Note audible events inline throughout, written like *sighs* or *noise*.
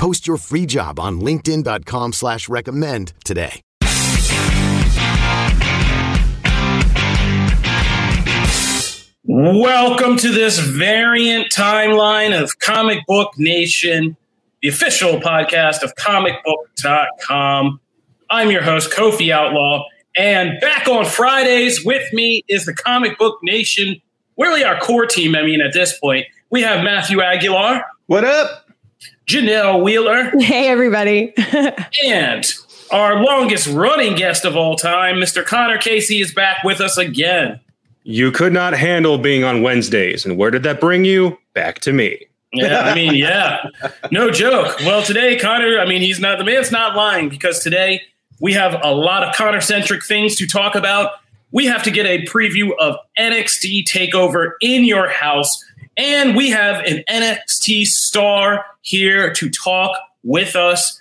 Post your free job on LinkedIn.com slash recommend today. Welcome to this variant timeline of Comic Book Nation, the official podcast of comicbook.com. I'm your host, Kofi Outlaw, and back on Fridays with me is the Comic Book Nation, really our core team. I mean, at this point, we have Matthew Aguilar. What up? Janelle Wheeler. *laughs* Hey, everybody. *laughs* and our longest running guest of all time, Mr. Connor Casey, is back with us again. You could not handle being on Wednesdays. And where did that bring you? Back to me. Yeah, I mean, yeah, no joke. Well, today, Connor, I mean, he's not, the man's not lying because today we have a lot of Connor centric things to talk about. We have to get a preview of NXT TakeOver in your house. And we have an NXT star here to talk with us.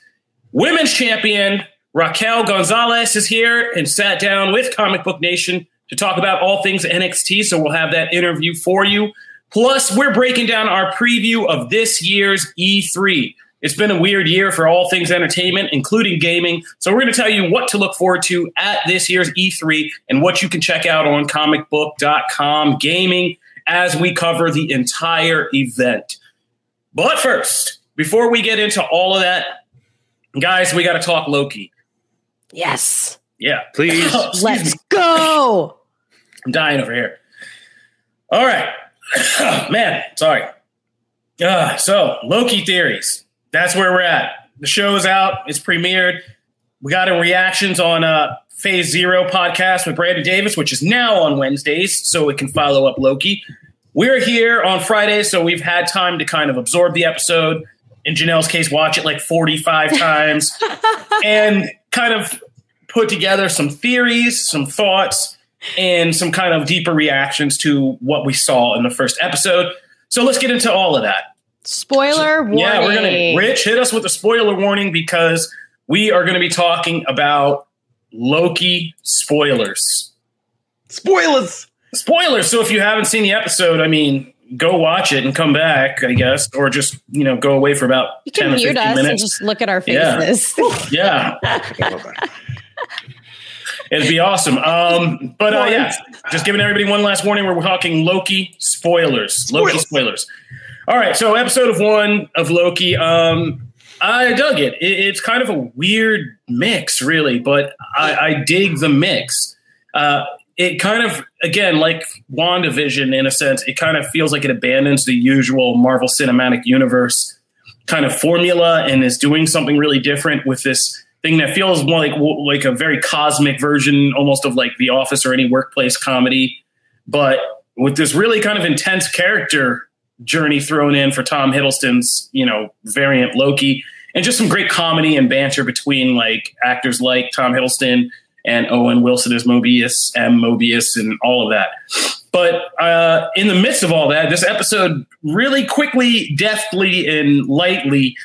Women's champion Raquel Gonzalez is here and sat down with Comic Book Nation to talk about all things NXT. So we'll have that interview for you. Plus, we're breaking down our preview of this year's E3. It's been a weird year for all things entertainment, including gaming. So we're going to tell you what to look forward to at this year's E3 and what you can check out on comicbook.com gaming as we cover the entire event. But first, before we get into all of that, guys, we got to talk Loki. Yes. Yeah. Please. *laughs* Let's go. I'm dying over here. All right. *clears throat* Man, sorry. Uh, so, Loki theories. That's where we're at. The show's out. It's premiered. We got in reactions on uh, Phase Zero podcast with Brandon Davis, which is now on Wednesdays, so we can follow up Loki. We're here on Friday, so we've had time to kind of absorb the episode. In Janelle's case, watch it like 45 *laughs* times and kind of put together some theories, some thoughts, and some kind of deeper reactions to what we saw in the first episode. So let's get into all of that. Spoiler warning. Yeah, we're gonna Rich hit us with a spoiler warning because we are gonna be talking about Loki spoilers. Spoilers. Spoilers. So if you haven't seen the episode, I mean, go watch it and come back, I guess, or just you know go away for about You 10 can or mute 15 us minutes. and just look at our Yeah. faces. *laughs* yeah, it'd be awesome. Um, but uh, yeah, just giving everybody one last warning. We're talking Loki spoilers. Loki spoilers. All right, so episode of one of Loki. Um, I dug it. it. It's kind of a weird mix, really, but I, I dig the mix. Uh, it kind of, again, like WandaVision in a sense, it kind of feels like it abandons the usual Marvel Cinematic Universe kind of formula and is doing something really different with this thing that feels more like like a very cosmic version, almost of like The Office or any workplace comedy, but with this really kind of intense character journey thrown in for Tom Hiddleston's you know variant Loki, and just some great comedy and banter between like actors like Tom Hiddleston and Owen Wilson as Mobius, and Mobius, and all of that. But uh, in the midst of all that, this episode really quickly, deftly, and lightly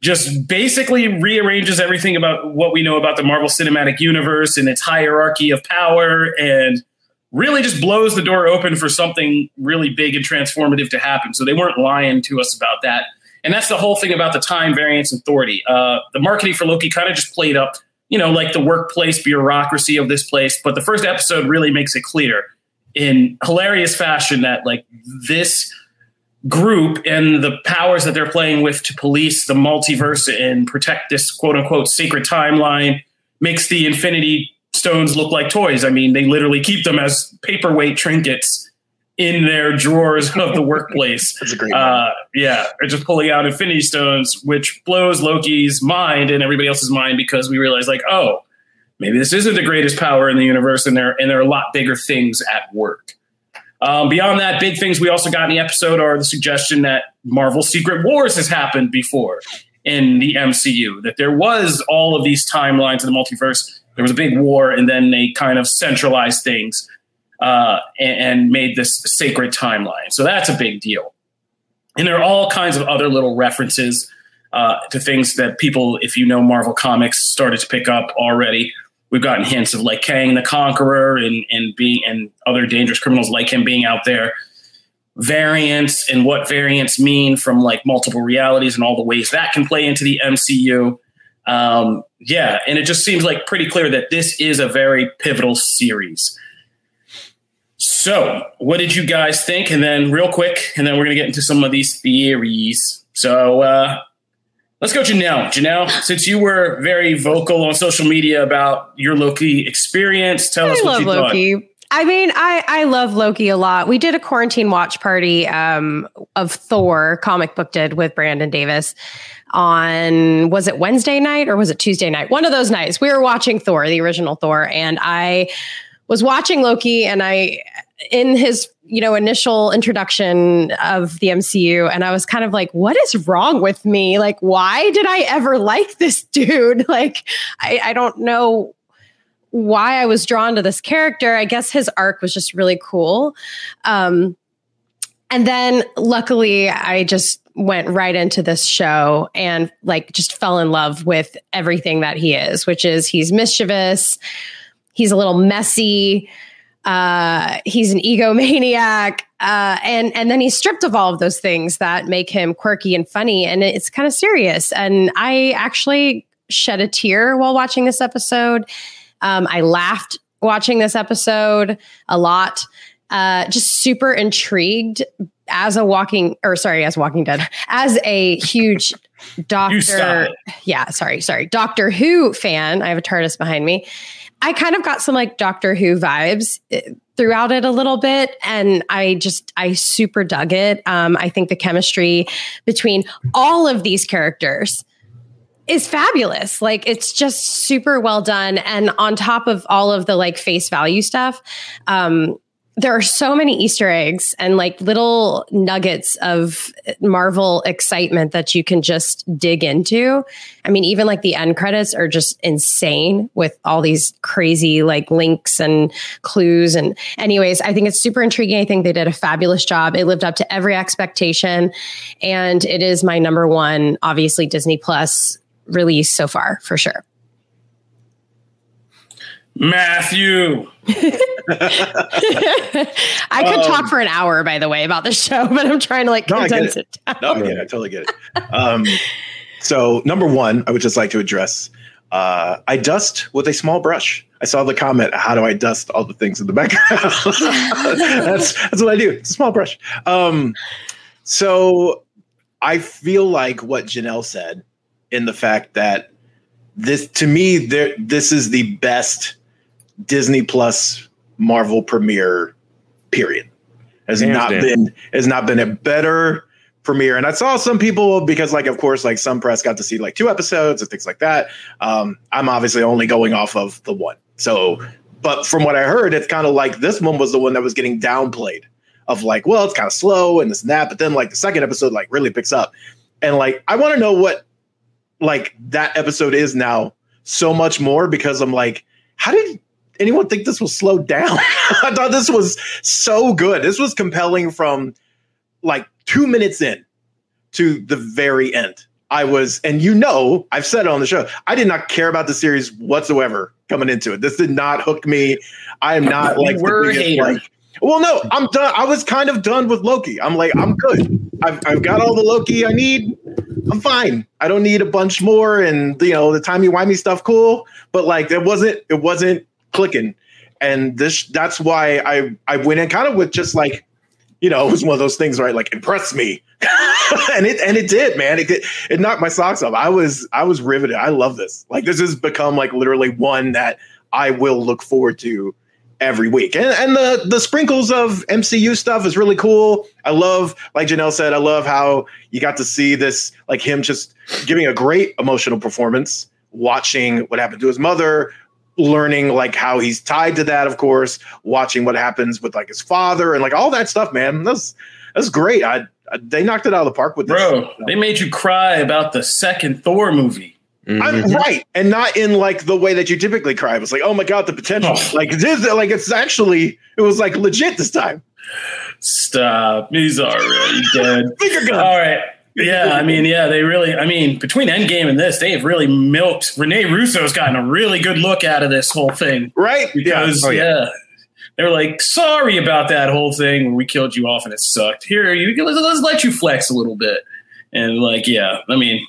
just basically rearranges everything about what we know about the Marvel Cinematic Universe and its hierarchy of power and really just blows the door open for something really big and transformative to happen. So they weren't lying to us about that. And that's the whole thing about the time variance authority. Uh, the marketing for Loki kind of just played up, you know, like the workplace bureaucracy of this place. But the first episode really makes it clear in hilarious fashion that like this group and the powers that they're playing with to police the multiverse and protect this quote unquote sacred timeline makes the infinity stones look like toys. I mean, they literally keep them as paperweight trinkets in their drawers of the workplace. *laughs* That's a great Uh, yeah, they're just pulling out Infinity Stones, which blows Loki's mind and everybody else's mind because we realize, like, oh, maybe this isn't the greatest power in the universe, and there and there are a lot bigger things at work. Um, beyond that, big things we also got in the episode are the suggestion that Marvel Secret Wars has happened before in the MCU, that there was all of these timelines in the multiverse, there was a big war, and then they kind of centralized things uh, and, and made this sacred timeline. So that's a big deal. And there are all kinds of other little references uh, to things that people, if you know Marvel Comics, started to pick up already. We've gotten hints of like Kang the Conqueror and and being and other dangerous criminals like him being out there. Variants and what variants mean from like multiple realities and all the ways that can play into the MCU. Um, yeah, and it just seems like pretty clear that this is a very pivotal series. So, what did you guys think? And then, real quick, and then we're going to get into some of these theories. So, uh, let's go, Janelle. Janelle, since you were very vocal on social media about your Loki experience, tell us what love you Loki. thought. I mean, I I love Loki a lot. We did a quarantine watch party um, of Thor comic book did with Brandon Davis on was it Wednesday night or was it Tuesday night? One of those nights. We were watching Thor, the original Thor, and I was watching Loki and I in his you know initial introduction of the MCU and I was kind of like what is wrong with me like why did I ever like this *laughs* dude like I, I don't know why I was drawn to this character I guess his arc was just really cool um and then luckily I just went right into this show and like just fell in love with everything that he is which is he's mischievous he's a little messy uh, he's an egomaniac uh, and and then he's stripped of all of those things that make him quirky and funny and it's kind of serious. And i actually shed a tear while watching this episode. Um, i laughed watching this episode a lot uh, just super intrigued as a walking or sorry as walking dead as a huge *laughs* doctor yeah sorry sorry doctor who fan i have a tardis behind me I kind of got some like Doctor Who vibes eh, throughout it a little bit, and I just I super dug it. Um, I think the chemistry between all of these characters is fabulous. Like it's just super well done, and on top of all of the like face value stuff, um, there are so many Easter eggs and like little nuggets of Marvel excitement that you can just dig into. I mean, even like the end credits are just insane with all these crazy like links and clues. And, anyways, I think it's super intriguing. I think they did a fabulous job. It lived up to every expectation. And it is my number one, obviously, Disney Plus release so far for sure. Matthew. *laughs* I could talk for an hour, by the way, about the show, but I'm trying to like No, I get condense it. it. down. No, I get it. I totally get it. Um, so, number one, I would just like to address uh, I dust with a small brush. I saw the comment, How do I dust all the things in the background? *laughs* that's, that's what I do. It's a small brush. Um, so, I feel like what Janelle said in the fact that this, to me, there, this is the best Disney Plus Marvel premiere, period. Has not been has not been a better premiere. And I saw some people because, like, of course, like some press got to see like two episodes and things like that. Um, I'm obviously only going off of the one. So, but from what I heard, it's kind of like this one was the one that was getting downplayed. Of like, well, it's kind of slow and this and that, but then like the second episode like really picks up, and like I want to know what like that episode is now so much more because I'm like, how did anyone think this was slowed down? *laughs* I thought this was so good. This was compelling from like two minutes in to the very end. I was, and you know, I've said it on the show, I did not care about the series whatsoever coming into it. This did not hook me. I am not like were biggest, like- well, no, I'm done. I was kind of done with Loki. I'm like, I'm good. I've, I've got all the Loki I need. I'm fine. I don't need a bunch more. And you know, the timey wimey stuff, cool. But like, it wasn't. It wasn't clicking. And this. That's why I I went in kind of with just like, you know, *laughs* it was one of those things, right? Like, impress me. *laughs* and it and it did, man. It it- knocked my socks off. I was I was riveted. I love this. Like, this has become like literally one that I will look forward to every week. And and the the sprinkles of MCU stuff is really cool. I love, like Janelle said, I love how you got to see this, like him just giving a great emotional performance, watching what happened to his mother, learning like how he's tied to that, of course, watching what happens with like his father and like all that stuff, man. That's that's great. I, I they knocked it out of the park with this. Bro, they made you cry about the second Thor movie. I'm mm-hmm. right, and not in like the way that you typically cry. It was like, oh my god, the potential. Oh. Like it is like it's actually it was like legit this time. Stop. He's already dead. Finger guns. All right. Yeah, I mean, yeah, they really, I mean, between Endgame and this, they have really milked. Rene Russo's gotten a really good look out of this whole thing Right? because, Oh, yeah. yeah. they were like, sorry about that whole thing where we killed you off and it sucked. Here, you let's, let's let you flex a little bit. And, like, yeah, I mean,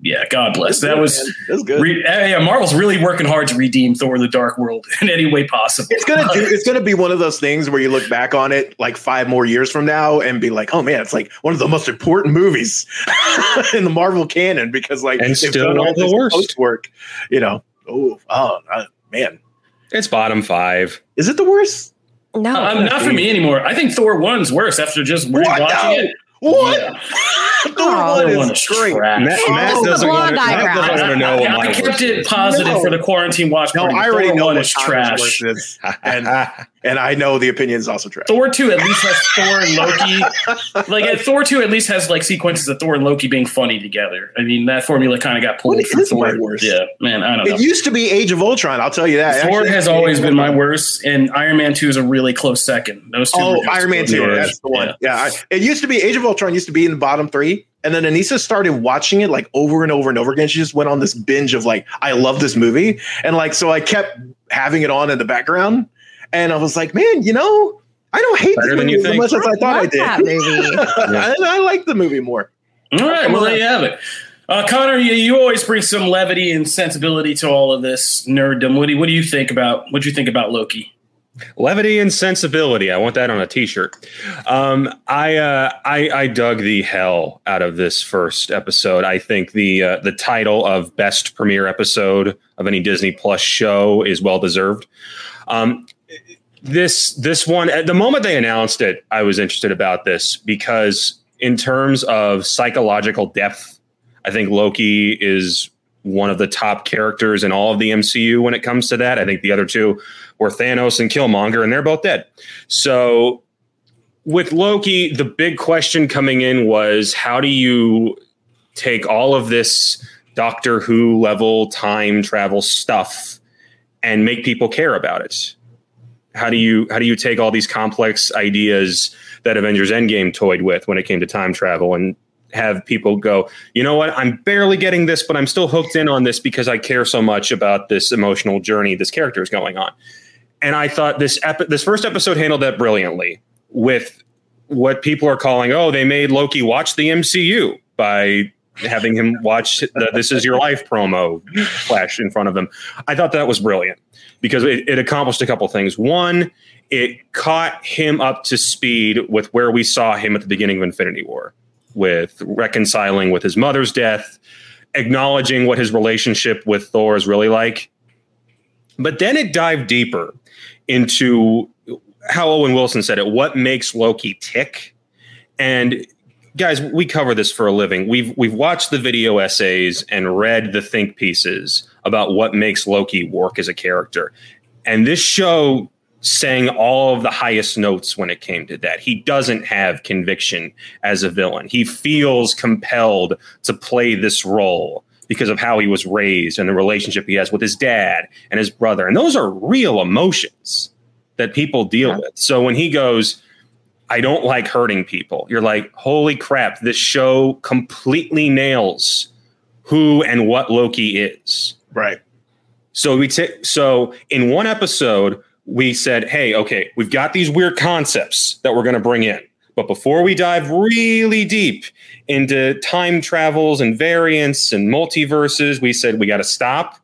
yeah, God bless. That was, that's good. re- uh, yeah, Marvel's really working hard to redeem Thor the Dark World *laughs* in any way possible. It's gonna do. *laughs* It's gonna be one of those things where you look back on it like five more years from now and be like, "Oh man, it's like one of the most important movies *laughs* in the Marvel canon." Because like And they've still done one of the worst. post-work, you know. Oh, oh man, It's bottom five. is it the worst? No, Um, not for me anymore. I think Thor 1's worse after just What? rewatching No. it. What? Yeah. *laughs* Thor Oh, one Thor 1 is is great. trash. Matt, Matt Oh, the doesn't want to. blonde Matt eyebrows. doesn't want to know I, what I, I kept it positive No. for the quarantine watch No, party. I already Thor know 1 what is trash. and *laughs* and I know the opinion is also trash. Thor 2 at least has Thor and Loki. *laughs* Like Thor 2 at least has like sequences of Thor and Loki being funny together. I mean, that formula kind of got pulled from is Thor. my worst? Yeah, man, I don't know. It used to be Age of Ultron. I'll tell you that. Thor Actually, has always been my worst, and Iron Man 2 is a really close second. Those two. Oh, Iron Man 2. Yeah. That's the one. Yeah. Yeah. I, it used to be Age of Ultron used to be in the bottom three. And then Anissa started watching it like over and over and over again. She just went on this binge of like, I love this movie. And like, so I kept having it on in the background. And I was like, man, you know, I don't hate Better this than movie you as think. much as I thought I Love did. that movie. *laughs* I, I like the movie more. All right, well there you have it. Uh, Connor, you, you always bring some levity and sensibility to all of this nerddom. What do you, what do you think about what do you think about Loki? Levity and sensibility. I want that on a T-shirt. Um, I, uh, I I dug the hell out of this first episode. I think the uh, the title of best premiere episode of any Disney Plus show is well deserved. Um, this this one at the moment they announced it, I was interested about this because in terms of psychological depth, I think Loki is one of the top characters in all of the MCU when it comes to that. I think the other two were Thanos and Killmonger, and they're both dead. So with Loki, the big question coming in was how do you take all of this Doctor Who level time travel stuff and make people care about it? How do you how do you take all these complex ideas that Avengers Endgame toyed with when it came to time travel and have people go, you know what, I'm barely getting this, but I'm still hooked in on this because I care so much about this emotional journey this character is going on. And I thought this epi- this first episode handled that brilliantly with what people are calling, oh, they made Loki watch the MCU by having him watch the This Is Your Life promo flash in front of them. I thought that was brilliant because it, it accomplished a couple things. One, it caught him up to speed with where we saw him at the beginning of Infinity War, with reconciling with his mother's death, acknowledging what his relationship with Thor is really like. But then it dived deeper into how Owen Wilson said it what makes Loki tick. And guys, we cover this for a living. We've we've watched the video essays and read the think pieces about what makes Loki work as a character. And this show sang all of the highest notes when it came to that. He doesn't have conviction as a villain. He feels compelled to play this role because of how he was raised and the relationship he has with his dad and his brother. And those are real emotions that people deal with. So when he goes, I don't like hurting people, you're like, holy crap, this show completely nails who and what Loki is. Right. So we take so in one episode we said, "Hey, okay, we've got these weird concepts that we're going to bring in, but before we dive really deep into time travels and variants and multiverses, we said we got to stop,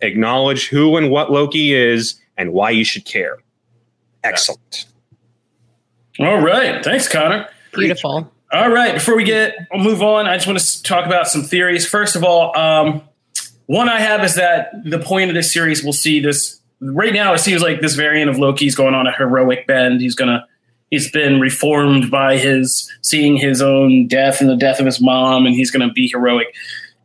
acknowledge who and what Loki is, and why you should care." Excellent. All right, thanks, Connor. Beautiful. All right, before we get I'll move on, I just want to talk about some theories. First of all, um, one I have is that the point of this series we'll see this right now. It seems like this variant of Loki's going on a heroic bend. He's gonna he's been reformed by his seeing his own death and the death of his mom, and he's gonna be heroic.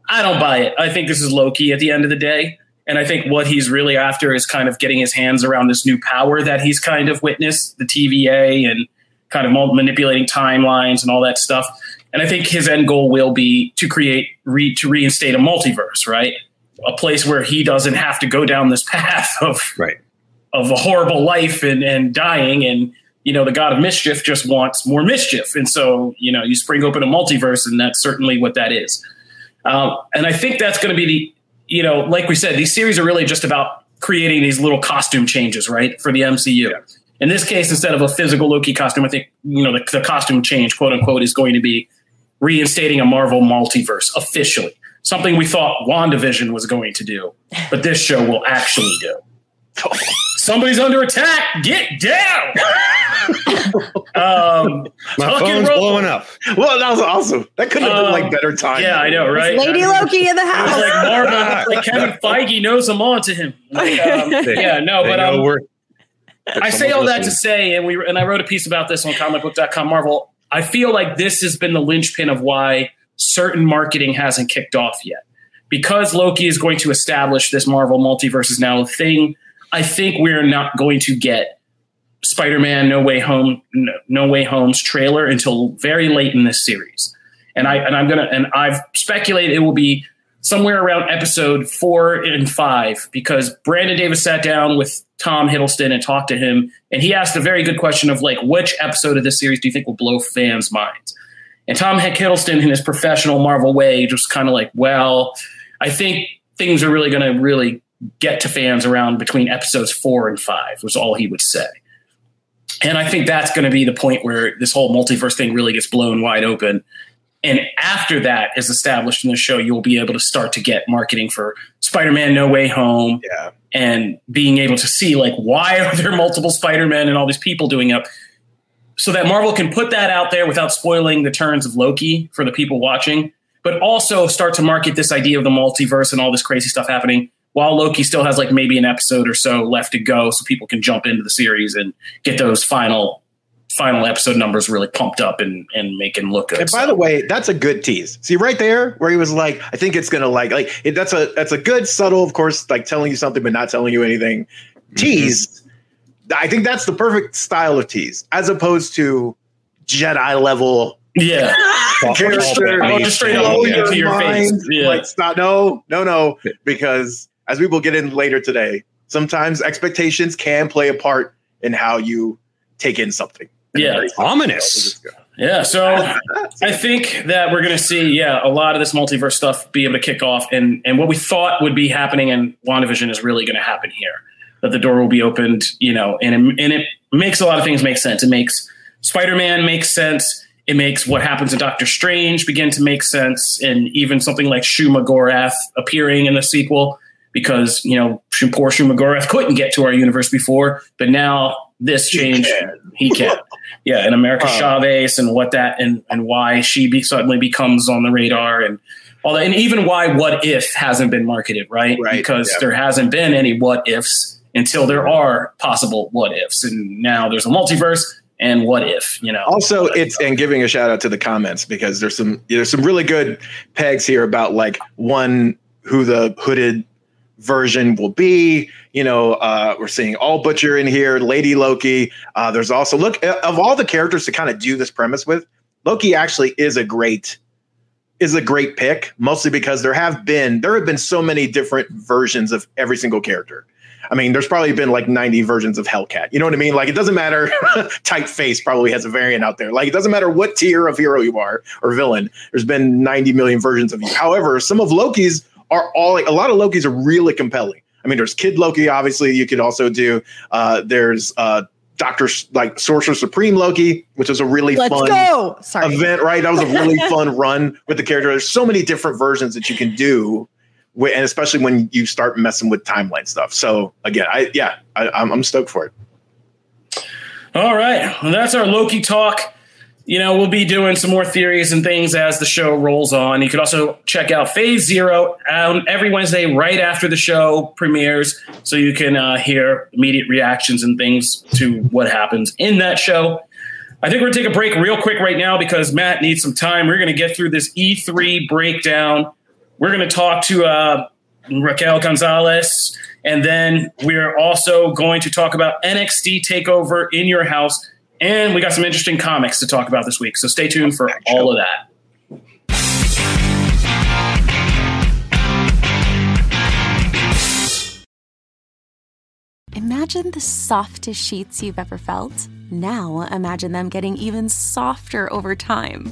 I don't buy it. I think this is Loki at the end of the day. And I think what he's really after is kind of getting his hands around this new power that he's kind of witnessed, the TVA and kind of manipulating timelines and all that stuff. And I think his end goal will be to create, re, to reinstate a multiverse, right? A place where he doesn't have to go down this path *laughs* of right. of a horrible life and and dying. And you know the god of mischief just wants more mischief. And so you know you spring open a multiverse and that's certainly what that is. Um, and i think that's going to be the you know like we said these series are really just about creating these little costume changes right for the mcu yeah. in this case instead of a physical loki costume i think you know the, the costume change quote unquote is going to be reinstating a marvel multiverse officially something we thought wandavision was going to do but this show will actually do *laughs* Somebody's under attack. Get down. *laughs* um, My phone's blowing up. Well, that was awesome. That couldn't have been like um, better time. Yeah, I know, right? Lady Loki in the house. like Marvin, *laughs* like Kevin Feige knows I'm on to him. Like, um, yeah, no, but um, I say all that to say, and we and I wrote a piece about this on comicbook.com Marvel. I feel like this has been the linchpin of why certain marketing hasn't kicked off yet. Because Loki is going to establish this Marvel multiverse is now a thing I think we're not going to get Spider-Man No Way Home No, no Way Home's trailer until very late in this series. And I and I'm gonna and I've speculated it will be somewhere around episode four and five because Brandon Davis sat down with Tom Hiddleston and talked to him, and he asked a very good question of like, which episode of this series do you think will blow fans' minds? And Tom Hiddleston, in his professional Marvel way, just kind of like, well, I think things are really going to really get to fans around between episodes four and five was all he would say. And I think that's going to be the point where this whole multiverse thing really gets blown wide open. And after that is established in the show, you'll be able to start to get marketing for Spider-Man No Way Home yeah. and being able to see like why are there multiple Spider-Men and all these people doing up so that Marvel can put that out there without spoiling the turns of Loki for the people watching, but also start to market this idea of the multiverse and all this crazy stuff happening while Loki still has like maybe an episode or so left to go, so people can jump into the series and get those final final episode numbers really pumped up and and make him look good. And by so. the way, that's a good tease. See right there where he was like, I think it's gonna like like it, that's a that's a good subtle, of course, like telling you something but not telling you anything. Mm-hmm. Tease. I think that's the perfect style of tease, as opposed to Jedi level. Yeah, character. I'll just straight up your, your mind. face. Yeah. Like stop. No, no, no. Because as we will get in later today, sometimes expectations can play a part in how you take in something. Yeah, ominous. Yeah, so *laughs* I think that we're going to see, yeah, a lot of this multiverse stuff be able to kick off, and and what we thought would be happening in WandaVision is really going to happen here. That the door will be opened, you know, and it, and it makes a lot of things make sense. It makes Spider Man make sense. It makes what happens in Doctor Strange begin to make sense, and even something like Shuma Gorath appearing in the sequel because you know poor Shumagorath couldn't get to our universe before, but now this change he can. *laughs* yeah, and America uh, Chavez and what that and and why she be, suddenly becomes on the radar and all that, and even why What If hasn't been marketed right, right because there hasn't been any What Ifs until there are possible What Ifs, and now there's a multiverse and what if you know also it's and giving a shout out to the comments because there's some there's some really good pegs here about like one who the hooded version will be. You know, uh, we're seeing All Butcher in here, Lady Loki. Uh, there's also look of all the characters to kind of do this premise with. Loki actually is a great is a great pick, mostly because there have been there have been so many different versions of every single character. I mean, there's probably been like 90 versions of Hellcat. You know what I mean? Like, it doesn't matter. *laughs* Tight Face probably has a variant out there. Like, it doesn't matter what tier of hero you are or villain. There's been 90 million versions of you. However, some of Loki's are all like a lot of Loki's are really compelling. I mean, there's Kid Loki, obviously. You could also do. Uh, there's uh, Doctor like Sorcerer Supreme Loki, which was a really Let's fun go. Sorry. event. Right, that was a really *laughs* fun run with the character. There's so many different versions that you can do, and especially when you start messing with timeline stuff. So again, I yeah, I, I'm, I'm stoked for it. All right, well, that's our Loki talk you know, we'll be doing some more theories and things as the show rolls on. You can also check out Phase Zero um, every Wednesday right after the show premieres, so you can uh, hear immediate reactions and things to what happens in that show. I think we're going to take a break real quick right now because Matt needs some time. We're going to get through this E3 breakdown we're going to talk to uh, Raquel Gonzalez, and then we're also going to talk about NXT Takeover in your house, and we got some interesting comics to talk about this week. So stay tuned for all of that. Imagine the softest sheets you've ever felt. Now imagine them getting even softer over time.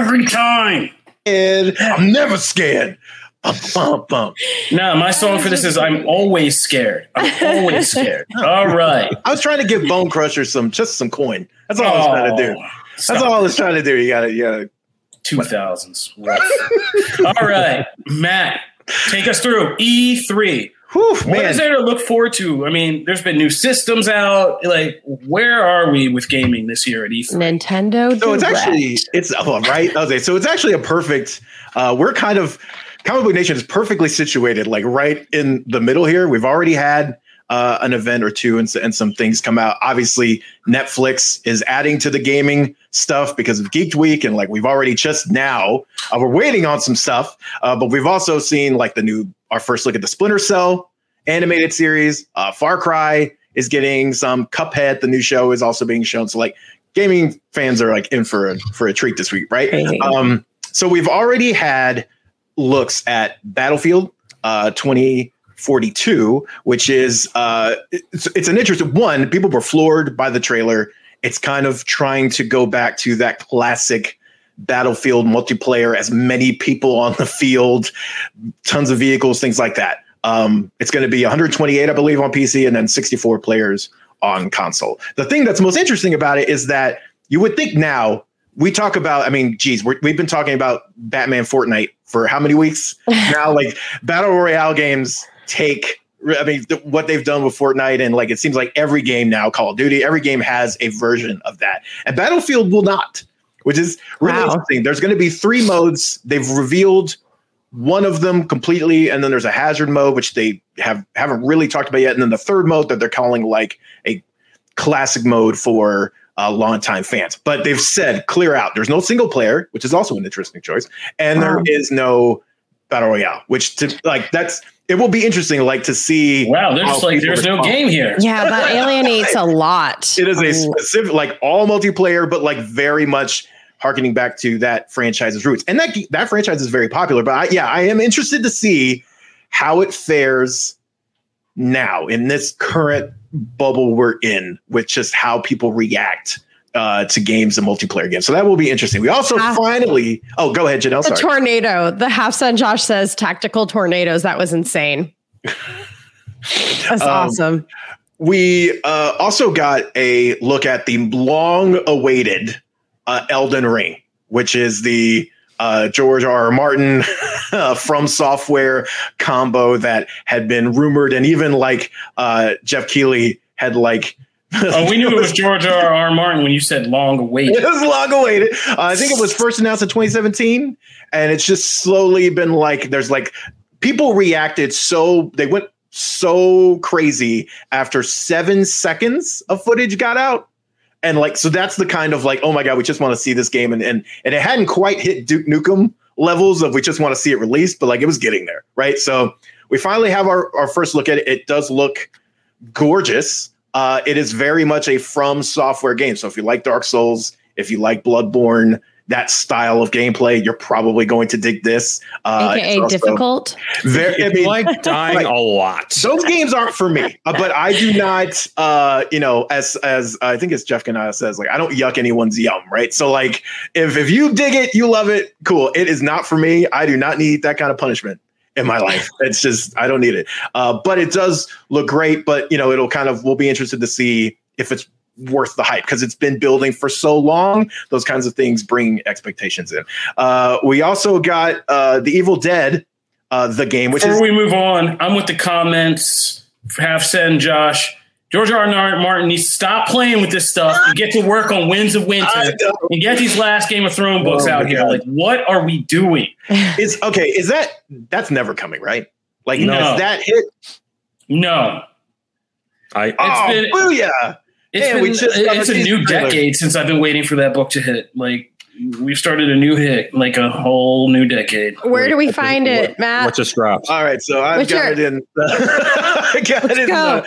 Every time. And I'm never scared. Bum, bum, bum. No, my song for this is I'm always scared. I'm always scared. *laughs* All right. I was trying to give Bone Crusher some just some coin. That's all I was trying to do. Oh, That's stop all I was trying to do. You got to, you gotta two thousands. all right. Matt, take us through E3. Whew, What man. is there to look forward to? I mean, there's been new systems out. Like, where are we with gaming this year at E3? Nintendo. So it's actually it's oh, right. Okay, so it's actually a perfect. Uh, we're kind of comic book nation is perfectly situated, like right in the middle here. We've already had uh, an event or two and, and some things come out. Obviously, Netflix is adding to the gaming stuff because of Geek Week, and like we've already just now uh, we're waiting on some stuff, uh, but we've also seen like the new our first look at the Splinter Cell animated series. Uh, Far Cry is getting some. Cuphead, the new show, is also being shown. So like gaming fans are like in for a for a treat this week, right? Crazy. Um, so we've already had looks at Battlefield uh, 2042, which is uh, it's, it's an interesting one. People were floored by the trailer. It's kind of trying to go back to that classic Battlefield multiplayer, as many people on the field, tons of vehicles, things like that. Um, it's going to be 128, I believe, on PC, and then 64 players on console. The thing that's most interesting about it is that you would think now we talk about. I mean, geez, we're, we've been talking about Batman Fortnite for how many weeks *laughs* now? Like battle royale games take. I mean, th- what they've done with Fortnite, and like it seems like every game now, Call of Duty, every game has a version of that, and Battlefield will not, which is really Wow. interesting. There's going to be three modes. They've revealed one of them completely, and then there's a hazard mode, which they have haven't really talked about yet, and then the third mode that they're calling like a classic mode for uh, longtime fans. But they've said clear out. There's no single player, which is also an interesting choice, and there Wow. is no battle royale. Which to like that's it will be interesting, like to see. Wow, they're how just like, people there's no game here. Yeah, that *laughs* alienates a lot. It is a specific, like all multiplayer, but like very much harkening back to that franchise's roots. And that that franchise is very popular. But I, yeah, I am interested to see how it fares now in this current bubble we're in, with just how people react uh, to games and multiplayer games. So that will be interesting. We also Ah. finally. Oh, go ahead, Janelle. The Sorry. tornado. The half sun. Josh says tactical tornadoes. That was insane. *laughs* That's Um, awesome. we uh, also got a look at the long-awaited uh, Elden Ring, which is the uh, George R. R. Martin *laughs* uh, from software combo that had been rumored, and even like uh, Geoff Keighley had like. Oh, we knew it was George R. R. Martin when you said long awaited. It was long awaited. Uh, I think it was first announced in 2017, and it's just slowly been like there's like people reacted so they went so crazy after seven seconds of footage got out. And like, so that's the kind of like, oh my god, we just want to see this game, and and and it hadn't quite hit Duke Nukem levels of we just want to see it released, but like it was getting there, right? So we finally have our our first look at it. It does look gorgeous. Uh, it is very much a from software game. So if you like Dark Souls, if you like Bloodborne, that style of gameplay, you're probably going to dig this. Uh, AKA it's difficult. Very, I mean, like *laughs* dying like- a lot. those games aren't for me. Uh, but I do *laughs* not, uh, you know, as as I think as Jeff Kanata says, like I don't yuck anyone's yum, right? So like, if if you dig it, you love it, cool. It is not for me. I do not need that kind of punishment in my life. *laughs* It's just I don't need it. Uh, but it does look great. But you know, it'll kind of we'll be interested to see if it's worth the hype because it's been building for so long. Those kinds of things bring expectations in. Uh, we also got uh, the Evil Dead, uh, the game, which Before is we move on, I'm with the comments. Half send Josh. George R. R. Martin needs to stop playing with this stuff and get to work on Winds of Winter and get these last Game of Thrones books Oh out here. God. Like, what are we doing? *laughs* Is okay. Is that that's never coming, right? Like, No. has that hit? No, I It's oh, been- booyah! it's Man, we been, just it's a a new teaser trailer. decade since I've been waiting for that book to hit. Like we've started a new hit, like a whole new decade. Where do we What- find it, Matt? what just dropped? All right, so I've What's got your- it in. *laughs* I *laughs* got it in go.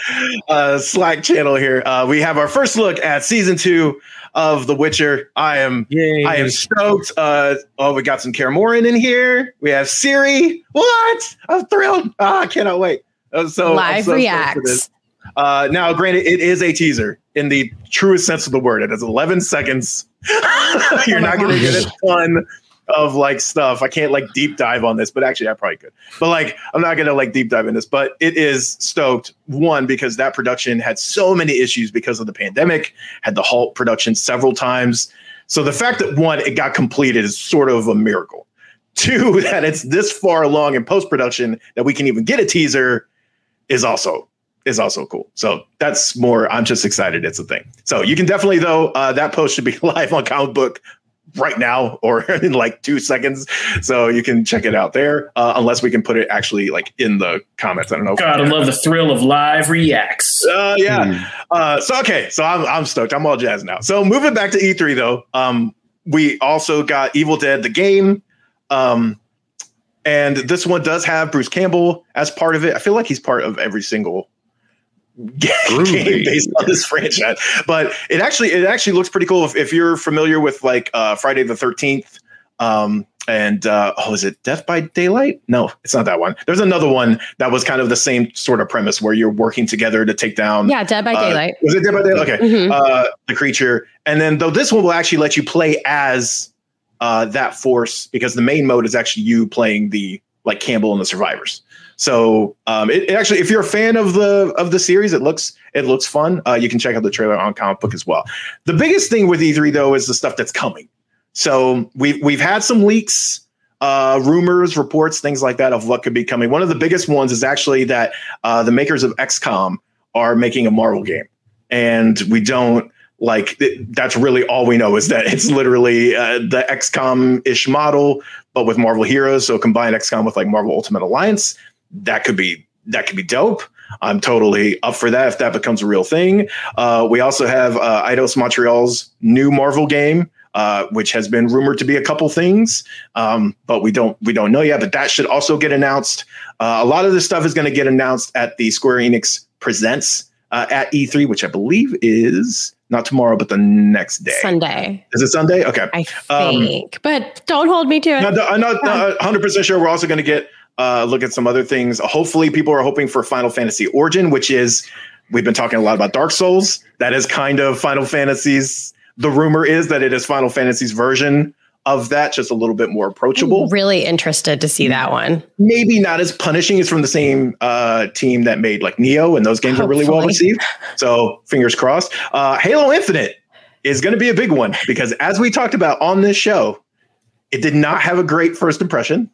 the uh, Slack channel here. Uh, we have our first look at season two of The Witcher. I am Yay! I am stoked. Uh, oh, we got some Kaer Morhen in here. We have Ciri. What? I'm thrilled. Ah, I cannot wait. I'm so, Live so stoked for this. reacts. Uh, now, granted, it is a teaser in the truest sense of the word. It is 11 seconds. *laughs* *laughs* You're Oh not going to get a ton of like stuff. I can't like deep dive on this, but actually, I probably could. But like, I'm not to like deep dive in this. But it is stoked. One because that production had so many issues because of the pandemic, had to halt production several times. So the fact that one, it got completed is sort of a miracle. Two, *laughs* that it's this far along in post production that we can even get a teaser is also is also cool. So that's more. I'm just excited. It's a thing. So you can definitely though uh, that post should be *laughs* live on Comic Book right now or *laughs* in like two seconds. So you can check it out there. Uh, unless we can put it actually like in the comments. I don't know. God, I can. love the thrill of live reacts. Uh, yeah. Uh, so okay, so I'm I'm stoked. I'm all jazzed now. So moving back to E3 though, um, we also got Evil Dead the game, um, and this one does have Bruce Campbell as part of it. I feel like he's part of every single *laughs* game based on this franchise. But it actually it actually looks pretty cool if, if you're familiar with like uh, Friday the Thirteenth. Um, and uh, oh, is it Death by Daylight? No, it's not that one. There's another one that was kind of the same sort of premise where you're working together to take down Yeah, Dead by uh, Daylight. was it Dead by Daylight? Okay. Mhm. Uh, the creature. And then though this one will actually let you play as uh, that force because the main mode is actually you playing the like Campbell and the survivors. So um, it, it actually, if you're a fan of the of the series, it looks it looks fun. Uh, you can check out the trailer on comic book as well. The biggest thing with E3 though is the stuff that's coming. So we've we've had some leaks, uh, rumors, reports, things like that of what could be coming. One of the biggest ones is actually that uh, the makers of XCOM are making a Marvel game, and we don't like it, that's really all we know is that it's literally uh, the XCOM ish model, but with Marvel heroes. So combine XCOM with like Marvel Ultimate Alliance, that could be that could be dope. I'm totally up for that if that becomes a real thing. Uh, we also have uh, Eidos Montreal's new Marvel game, uh, which has been rumored to be a couple things, um, but we don't we don't know yet. But that should also get announced. Uh, a lot of this stuff is going to get announced at the Square Enix Presents uh, at E3, which I believe is not tomorrow, but the next day. Sunday, Is it Sunday? Okay. I Um, think. but don't hold me to it. No, no, I'm not uh, 100% sure. We're also going to get uh, look at some other things. Hopefully, people are hoping for Final Fantasy Origin, which is we've been talking a lot about Dark Souls. That is kind of Final Fantasy's. The rumor is that it is Final Fantasy's version of that, just a little bit more approachable. really interested to see that one. Maybe not as punishing. It's from the same uh, team that made like Nioh, and those games are really well received. So fingers crossed. Uh, Halo Infinite is going to be a big one because, as we talked about on this show, it did not have a great first impression.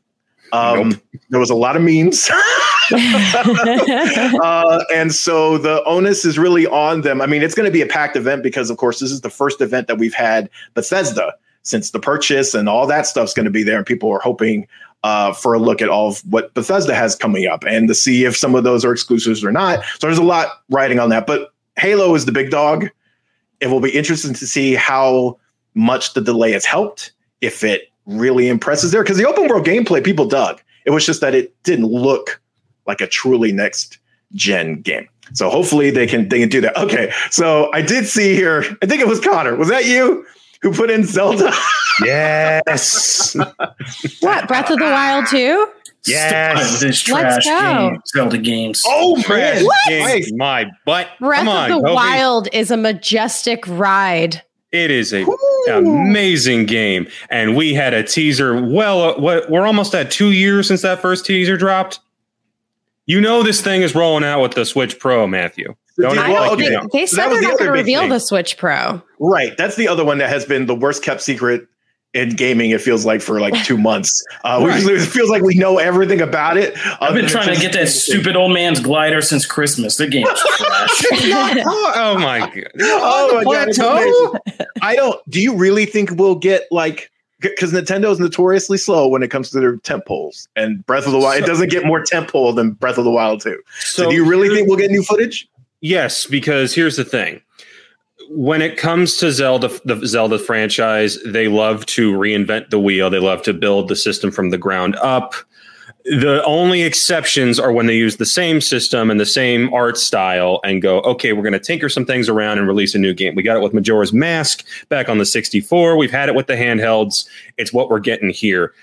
Um, There was a lot of memes. *laughs* *laughs* uh, and so the onus is really on them. I mean, it's going to be a packed event because, of course, this is the first event that we've had Bethesda since the purchase, and all that stuff's going to be there. And people are hoping uh, for a look at all of what Bethesda has coming up and to see if some of those are exclusives or not. So there's a lot riding on that. But Halo is the big dog. It will be interesting to see how much the delay has helped, if it really impresses there. Because the open world gameplay people dug. It was just that it didn't look like a truly next gen game. So hopefully they can they can do that. Okay, so I did see here. I think it was Connor. Was that you who put in Zelda? *laughs* Yes. what Breath of the Wild too? Stop with this Let's trash go. game, Zelda games. oh man! Games, My butt. Breath Come on, of the Kobe. Wild is a majestic ride. It is a amazing game, and we had a teaser. Well, uh, what we're almost at two years since that first teaser dropped. You know this thing is rolling out with the Switch Pro, Matthew. Don't I don't you okay. think don't. they said that was they're the not going to reveal thing. the Switch Pro. Right. That's the other one that has been the worst kept secret in gaming. It feels like for like two months. Uh, we- It feels like we know everything about it. I've been trying to get that *laughs* stupid old man's glider since Christmas. The game's *laughs* trash. *laughs* Oh, oh my god! Oh my God, Plateau? amazing. I don't. Do you really think we'll get like? because Nintendo is notoriously slow when it comes to their tentpoles, and Breath of the Wild. So, it doesn't get more tentpole than Breath of the Wild too. So, so do you really think we'll get new footage? Yes, because here's the thing. When it comes to Zelda, the Zelda franchise, they love to reinvent the wheel. They love to build the system from the ground up the only exceptions are when they use the same system and the same art style and go, okay, we're going to tinker some things around and release a new game. We got it with Majora's Mask back on the 64. We've had it with the handhelds. It's what we're getting here.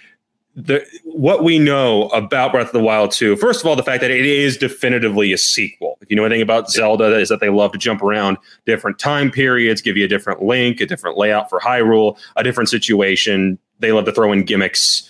The what we know about Breath of the Wild 2, first of all, the fact that it is definitively a sequel. If you know anything about Zelda, is that they love to jump around different time periods, give you a different link, a different layout for Hyrule, a different situation. They love to throw in gimmicks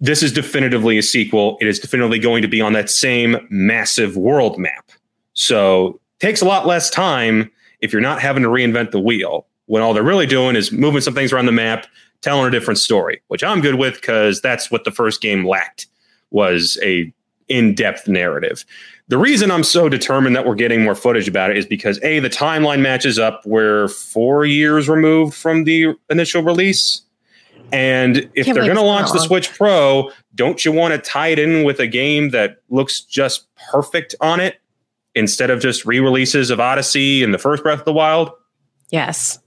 this is definitively a sequel. It is definitively going to be on that same massive world map. So takes a lot less time if you're not having to reinvent the wheel. When all they're really doing is moving some things around the map, telling a different story, which I'm good with because that's what the first game lacked was a in-depth narrative. The reason I'm so determined that we're getting more footage about it is because a the timeline matches up. We're four years removed from the initial release. And if they're going to launch the Switch Pro, don't you want to tie it in with a game that looks just perfect on it instead of just re releases of Odyssey and the first Breath of the Wild? Yes.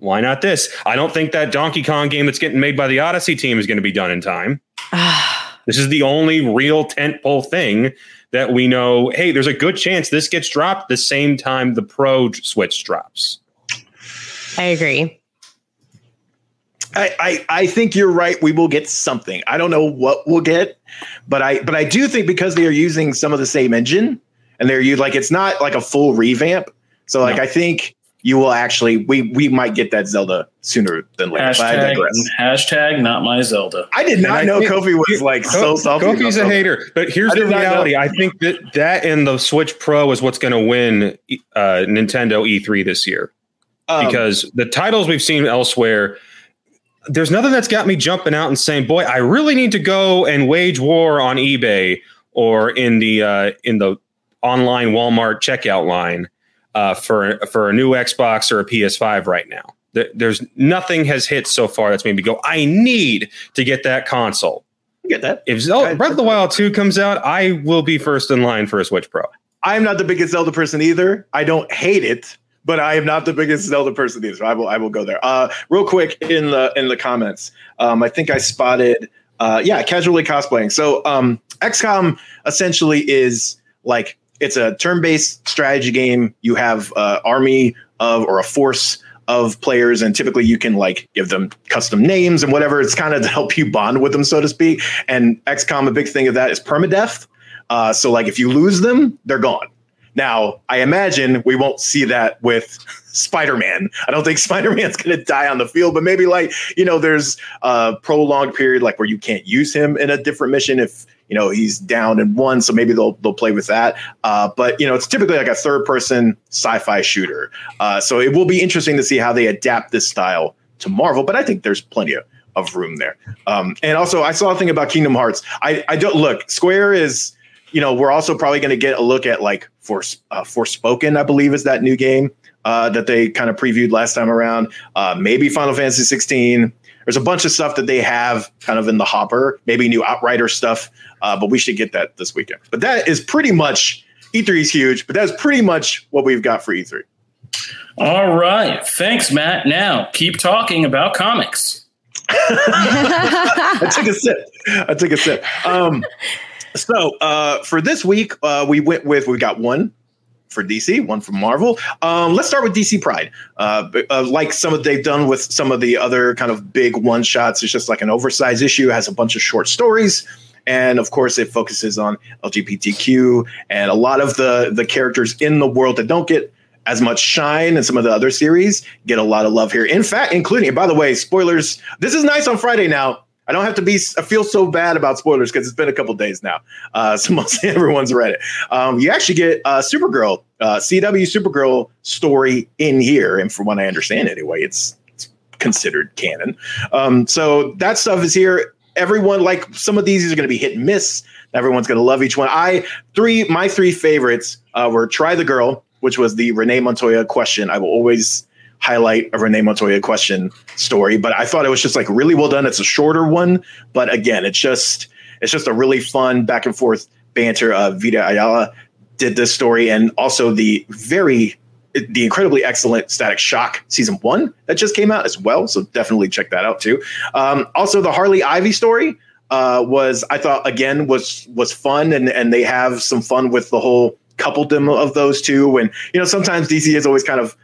Why not this? I don't think that Donkey Kong game that's getting made by the Odyssey team is going to be done in time. *sighs* this is the only real tentpole thing that we know. Hey, there's a good chance this gets dropped the same time the Pro Switch drops. I agree. I, I, I think you're right. We will get something. I don't know what we'll get, but I but I do think because they are using some of the same engine and they're you like it's not like a full revamp. So like no. I think you will actually we we might get that Zelda sooner than later. Hashtag, hashtag not my Zelda. I did not I know Kofi was like so salty. Kofi's a hater, but here's the reality. I think that that and the Switch Pro is what's going to win uh, Nintendo E3 this year um, because the titles we've seen elsewhere there's nothing that's got me jumping out and saying, "Boy, I really need to go and wage war on eBay or in the uh, in the online Walmart checkout line uh, for for a new Xbox or a PS5 right now." There's nothing has hit so far that's made me go, "I need to get that console." Get that? If Zelda, Breath of the Wild 2 comes out, I will be first in line for a Switch Pro. I'm not the biggest Zelda person either. I don't hate it but I am not the biggest Zelda person either. So I will I will go there. Uh, real quick in the in the comments, um, I think I spotted. Uh, yeah, casually cosplaying. So um, XCOM essentially is like it's a turn-based strategy game. You have uh, army of or a force of players, and typically you can like give them custom names and whatever. It's kind of to help you bond with them, so to speak. And XCOM, a big thing of that is permadeath. Uh, so like if you lose them, they're gone. Now, I imagine we won't see that with Spider Man. I don't think *laughs* Spider Man's going to die on the field, but maybe like, you know, there's a prolonged period like where you can't use him in a different mission if, you know, he's down in one. So maybe they'll, they'll play with that. Uh, but, you know, it's typically like a third person sci fi shooter. Uh, so it will be interesting to see how they adapt this style to Marvel, but I think there's plenty of, of room there. Um, and also, I saw a thing about Kingdom Hearts. I, I don't look, Square is you know, we're also probably going to get a look at like for uh, Forspoken, I believe is that new game uh, that they kind of previewed last time around. Uh, maybe Final Fantasy 16. There's a bunch of stuff that they have kind of in the hopper. Maybe new Outrider stuff, uh, but we should get that this weekend. But that is pretty much E3 is huge, but that's pretty much what we've got for E3. All right, thanks, Matt. Now keep talking about comics. *laughs* I took a sip. I took a sip. Um, so uh, for this week, uh, we went with we got one for DC, one for Marvel. Um, let's start with DC Pride. Uh, uh, like some of they've done with some of the other kind of big one shots. It's just like an oversized issue. Has a bunch of short stories. And of course, it focuses on LGBTQ and a lot of the the characters in the world that don't get as much shine and some of the other series get a lot of love here. In fact, including, by the way, spoilers. This is nice on Friday now. I don't have to be. I feel so bad about spoilers because it's been a couple days now, uh, *laughs* so mostly everyone's read it. Um, you actually get uh, Supergirl, uh, CW Supergirl story in here, and from what I understand, anyway, it's, it's considered canon. Um, so that stuff is here. Everyone like some of these are going to be hit and miss. Everyone's going to love each one. I three my three favorites uh, were Try the Girl, which was the Renee Montoya question. I will always highlight a Renee Montoya question story, but I thought it was just like really well done. It's a shorter one, but again, it's just it's just a really fun back and forth banter. Uh, Vita Ayala did this story, and also the very the incredibly excellent Static Shock season one that just came out as well. So definitely check that out too. Um, also, the Harley Ivy story uh, was I thought again was was fun, and and they have some fun with the whole coupledom of those two. And you know, sometimes DC is always kind of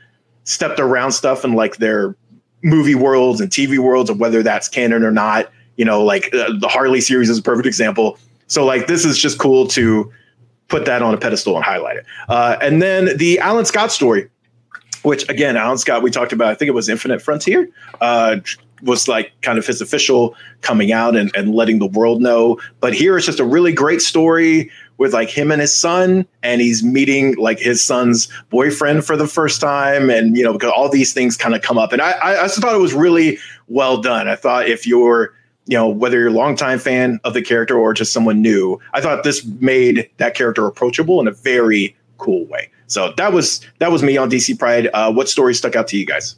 stepped around stuff in like their movie worlds and TV worlds, of whether that's canon or not. You know, like uh, the Harley series is a perfect example. So like this is just cool to put that on a pedestal and highlight it. Uh, and then the Alan Scott story, which again, Alan Scott, we talked about, I think it was Infinite Frontier, uh, was like kind of his official coming out and, and letting the world know. But here it's just a really great story with like him and his son, and he's meeting like his son's boyfriend for the first time, and you know because all these things kind of come up, and I, I, I thought it was really well done. I thought if you're you know whether you're a longtime fan of the character or just someone new, I thought this made that character approachable in a very cool way. So that was that was me on DC Pride. Uh, what story stuck out to you guys?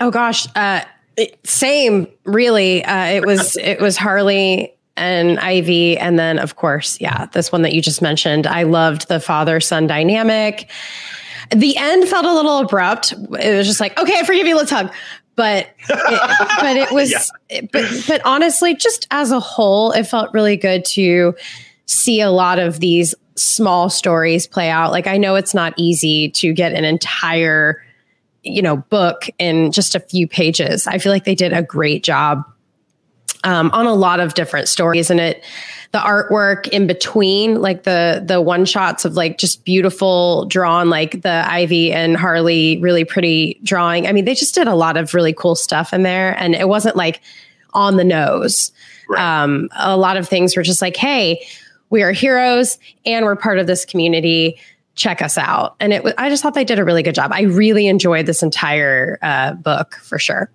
Oh gosh, uh, it, same really. Uh, it was it was Harley and Ivy. And then, of course, yeah, this one that you just mentioned. I loved the father son dynamic. The end felt a little abrupt. It was just like, okay, I forgive you, let's hug. But it, *laughs* but it was yeah. but but honestly, just as a whole, it felt really good to see a lot of these small stories play out. Like I know it's not easy to get an entire you know book in just a few pages. I feel like they did a great job um, on a lot of different stories and it the artwork in between like the the one shots of like just beautiful drawn like the ivy and harley really pretty drawing. I mean they just did a lot of really cool stuff in there and it wasn't like on the nose. Right. um, a lot of things were just like hey we are heroes and we're part of this community. Check us out. And it i just thought they did a really good job. I really enjoyed this entire uh, book for sure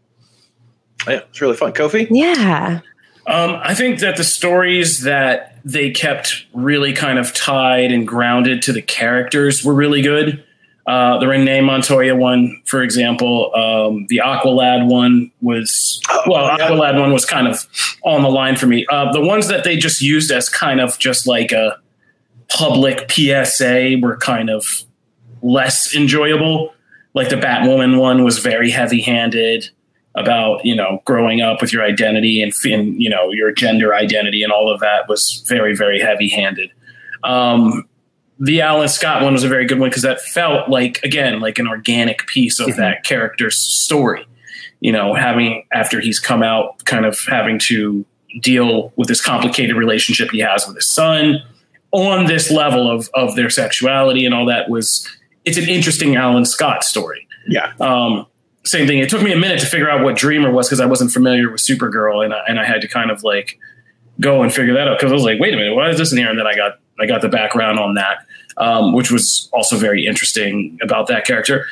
yeah, it's really fun. Kofi? Yeah. Um, I think that the stories that they kept really kind of tied and grounded to the characters were really good. Uh, the Renee Montoya one, for example, um, the Aqualad one was oh, well, yeah. Aqualad one was kind of on the line for me. Uh, the ones that they just used as kind of just like a public PSA were kind of less enjoyable. Like the Batwoman one was very heavy handed about you know growing up with your identity and, and you know your gender identity and all of that was very very heavy handed. Um, the Alan Scott one was a very good one because that felt like again like an organic piece of mm-hmm. that character's story. You know, having after he's come out, kind of having to deal with this complicated relationship he has with his son on this level of of their sexuality and all that was it's an interesting Alan Scott story. Yeah. Um, same thing. It took me a minute to figure out what Dreamer was because I wasn't familiar with Supergirl, and I, and I had to kind of like go and figure that out because I was like, wait a minute, why is this in here? And then I got I got the background on that, um, which was also very interesting about that character.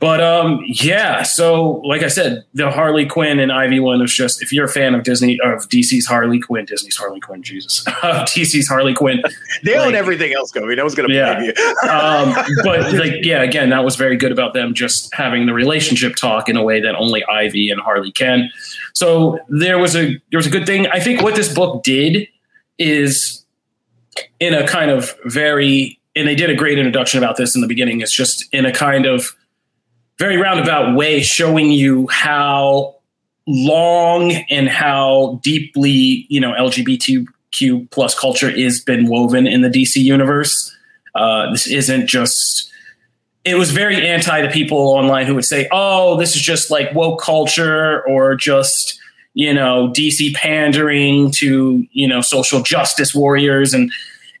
But um, yeah, so like I said, the Harley Quinn and Ivy one was just if you're a fan of Disney of DC's Harley Quinn, Disney's Harley Quinn, Jesus, *laughs* Of DC's Harley Quinn. *laughs* they like, own everything else, Kobe. No one's gonna yeah. you. *laughs* um, but like, yeah, again, that was very good about them just having the relationship talk in a way that only Ivy and Harley can. So there was a there was a good thing. I think what this book did is in a kind of very and they did a great introduction about this in the beginning. It's just in a kind of very roundabout way showing you how long and how deeply you know LGBTQ plus culture is been woven in the DC universe. Uh, this isn't just. It was very anti the people online who would say, "Oh, this is just like woke culture," or just you know DC pandering to you know social justice warriors, and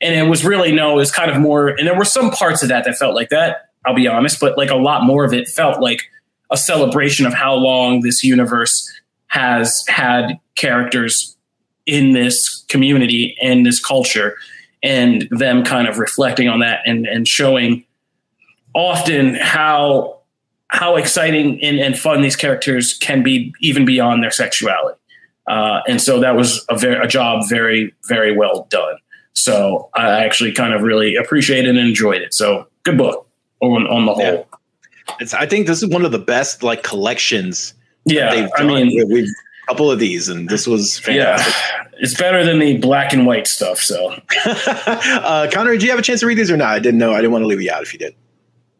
and it was really no, it was kind of more. And there were some parts of that that felt like that I'll be honest, but like a lot more of it felt like a celebration of how long this universe has had characters in this community and this culture and them kind of reflecting on that and, and showing often how how exciting and, and fun these characters can be even beyond their sexuality. Uh, and so that was a, very, a job very very well done. So i actually kind of really appreciated and enjoyed it. So good book on, on the whole. Yeah. It's, I think this is one of the best like collections. Yeah, I mean, we've a couple of these, and this was fantastic. Yeah, it's better than the black and white stuff. So, *laughs* uh, Connor, did you have a chance to read these or not? I didn't know. I didn't want to leave you out if you did.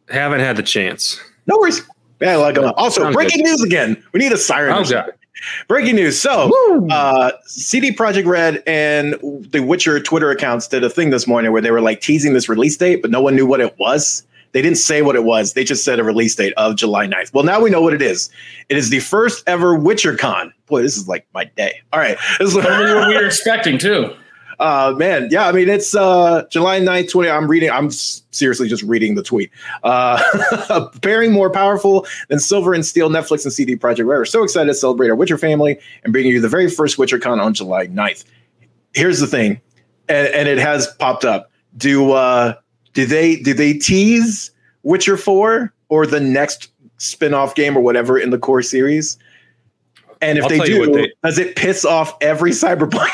Haven't had the chance. No worries. Yeah, like also Sounds breaking good. news again. We need a siren. God. Breaking news. So, uh, CD Projekt Red and the Witcher Twitter accounts did a thing this morning where they were like teasing this release date, but no one knew what it was. They didn't say what it was. They just said a release date of July 9th. Well, now we know what it is. It is the first ever Witcher Con. Boy, this is like my day. All right. *laughs* This is what we were expecting too. Uh, man, yeah, I mean, it's uh, July 9th, 20. I'm reading, I'm seriously just reading the tweet. Uh, *laughs* preparing more powerful than Silver and Steel, Netflix and CD Projekt Red are so excited to celebrate our Witcher family and bringing you the very first WitcherCon on July 9th. Here's the thing, and, and it has popped up. Do uh, do they do they tease Witcher 4 or the next spin-off game or whatever in the core series? And if I'll they do, they, does it piss off every cyberpunk?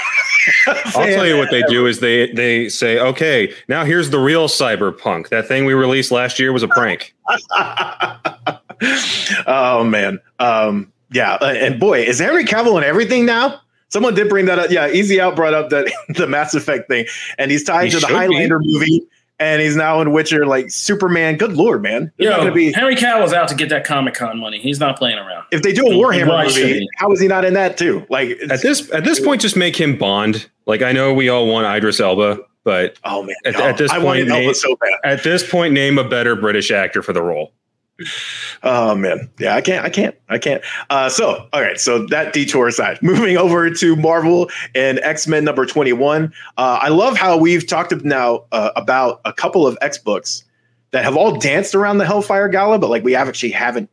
*laughs* I'll tell you what they do is they they say, okay, now here's the real cyberpunk. That thing we released last year was a prank. *laughs* oh man, um, yeah, uh, and boy, is Henry Cavill in everything now? Someone did bring that up. Yeah, Easy Out brought up that *laughs* the Mass Effect thing, and he's tied he to the Highlander be. movie and he's now in Witcher, like Superman. Good lord, man! Yo, gonna be Henry Cavill's out to get that Comic Con money. He's not playing around. If they do a Warhammer movie, how is he not in that too? Like at this at this point, just make him Bond. Like I know we all want Idris Elba, but oh man, at, oh, at this I point, name, so at this point, name a better British actor for the role. Oh man, yeah, I can't, I can't, I can't. Uh, so, all right, so that detour aside, moving *laughs* over to Marvel and X Men number twenty one. Uh, I love how we've talked now uh, about a couple of X books that have all danced around the Hellfire Gala, but like we actually haven't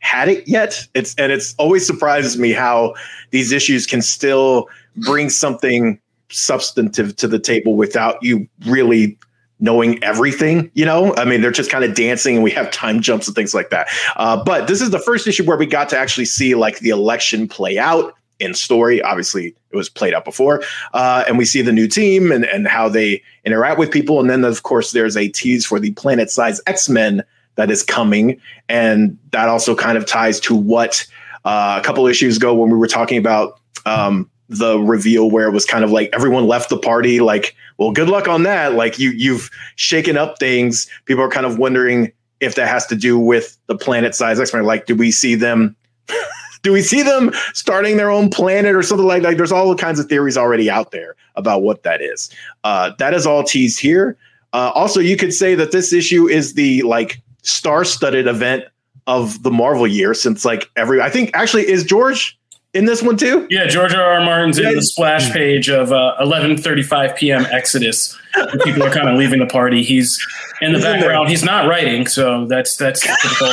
had it yet. It's and it's always surprises me how these issues can still bring something substantive to the table without you really knowing everything, you know? I mean, they're just kind of dancing and we have time jumps and things like that. Uh, but this is the first issue where we got to actually see like the election play out in story. Obviously, it was played out before. Uh, and we see the new team and, and how they interact with people. And then, of course, there's a tease for the planet size X Men that is coming. And that also kind of ties to what uh, a couple issues ago when we were talking about um, the reveal where it was kind of like everyone left the party like well good luck on that. Like you you've shaken up things. People are kind of wondering if that has to do with the planet size x-men. Like do we see them *laughs* do we see them starting their own planet or something like that? There's all kinds of theories already out there about what that is. Uh, that is all teased here. Uh, also you could say that this issue is the like star-studded event of the marvel year since like every i think actually is george in this one too? Yeah, George R. R. Martin's in the splash page of uh, 11:35 p.m. Exodus. people are kind of leaving the party. He's in the he's background. he's not writing, so that's that's *laughs* typical.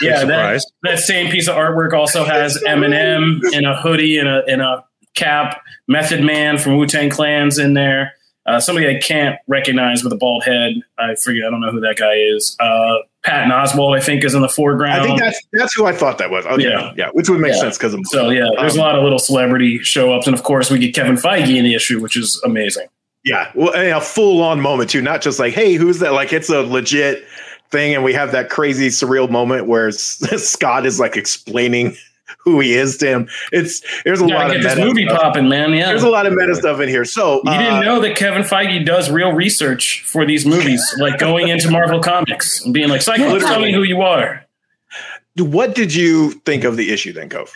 Yeah, that, that same piece of artwork also has Eminem in a hoodie and a in a cap. Method Man from Wu Tang Clan's in there. Uh, somebody I can't recognize with a bald head. I forget. I don't know who that guy is. Uh, Patton Oswalt, I think, is in the foreground. I think that's that's who I thought that was. Okay, yeah, yeah, which would make yeah. sense because of so yeah. There's um, a lot of little celebrity show ups, and of course we get Kevin Feige in the issue, which is amazing. Yeah, well, a full on moment too, not just like, hey, who's that? Like it's a legit thing, and we have that crazy surreal moment where *laughs* Scott is like explaining *laughs* who he is to him. It's there's a lot of this movie stuff. popping, man. Yeah, there's a lot of meta stuff in here. So you uh, didn't know that Kevin Feige does real research for these movies, like going into Marvel Comics and being like, "Cycle, tell me who you are." What did you think of the issue then, Cove?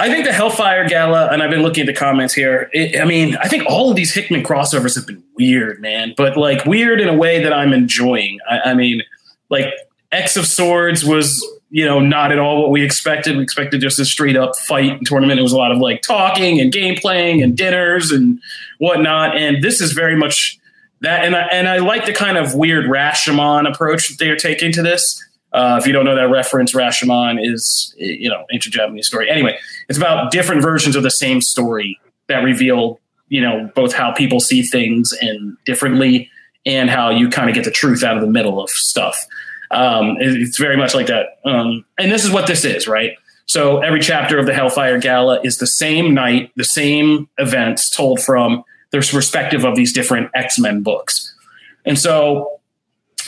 I think the Hellfire Gala, and I've been looking at the comments here. It, I mean, I think all of these Hickman crossovers have been weird, man, but like weird in a way that I'm enjoying. I, I mean, like X of Swords was you know, not at all what we expected. We expected just a straight up fight tournament. It was a lot of like talking and game playing and dinners and whatnot. And this is very much that. And I, and I like the kind of weird Rashomon approach that they are taking to this. Uh, if you don't know that reference, Rashomon is, you know, ancient Japanese story. Anyway, it's about different versions of the same story that reveal, you know, both how people see things and differently and how you kind of get the truth out of the middle of stuff. Um, it's very much like that. Um, and this is what this is, right? So every chapter of the Hellfire Gala is the same night, the same events told from the perspective of these different X Men books. And so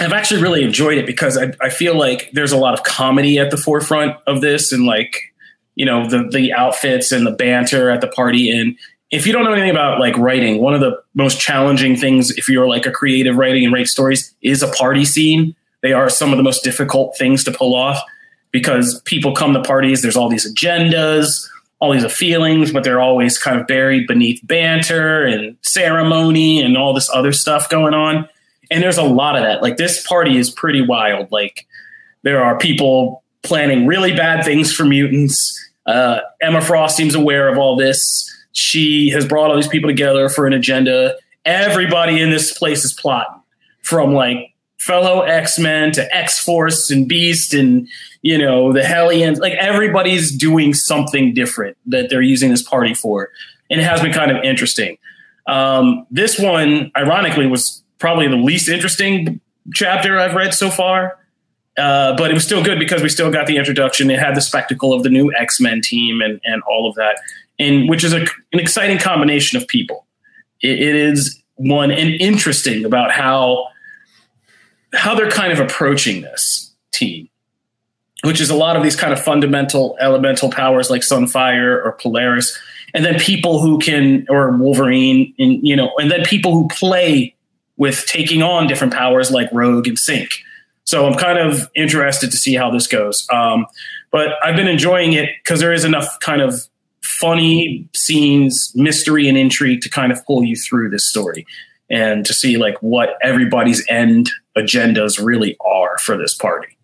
I've actually really enjoyed it because I, I feel like there's a lot of comedy at the forefront of this and like, you know, the the outfits and the banter at the party. And if you don't know anything about like writing, one of the most challenging things if you're like a creative writing and write stories is a party scene. They are some of the most difficult things to pull off because people come to parties, there's all these agendas, all these feelings, but they're always kind of buried beneath banter and ceremony and all this other stuff going on and there's a lot of that. Like this party is pretty wild. Like there are people planning really bad things for mutants. Uh, Emma Frost seems aware of all this. She has brought all these people together for an agenda. Everybody in this place is plotting, from like fellow X Men to X Force and Beast and you know the Hellions. Like everybody's doing something different that they're using this party for, and it has been kind of interesting. Um, this one, ironically, was probably the least interesting chapter I've read so far. Uh, but it was still good because we still got the introduction. It had the spectacle of the new X Men team and and all of that, and which is a, an exciting combination of people. it, it is one and interesting about how how they're kind of approaching this team, which is a lot of these kind of fundamental elemental powers like Sunfire or Polaris, and then people who can or Wolverine, and you know, and then people who play with taking on different powers like Rogue and Synch. So I'm kind of interested to see how this goes. Um, but I've been enjoying it because there is enough kind of funny scenes, mystery, and intrigue to kind of pull you through this story and to see like what everybody's end agendas really are for this party.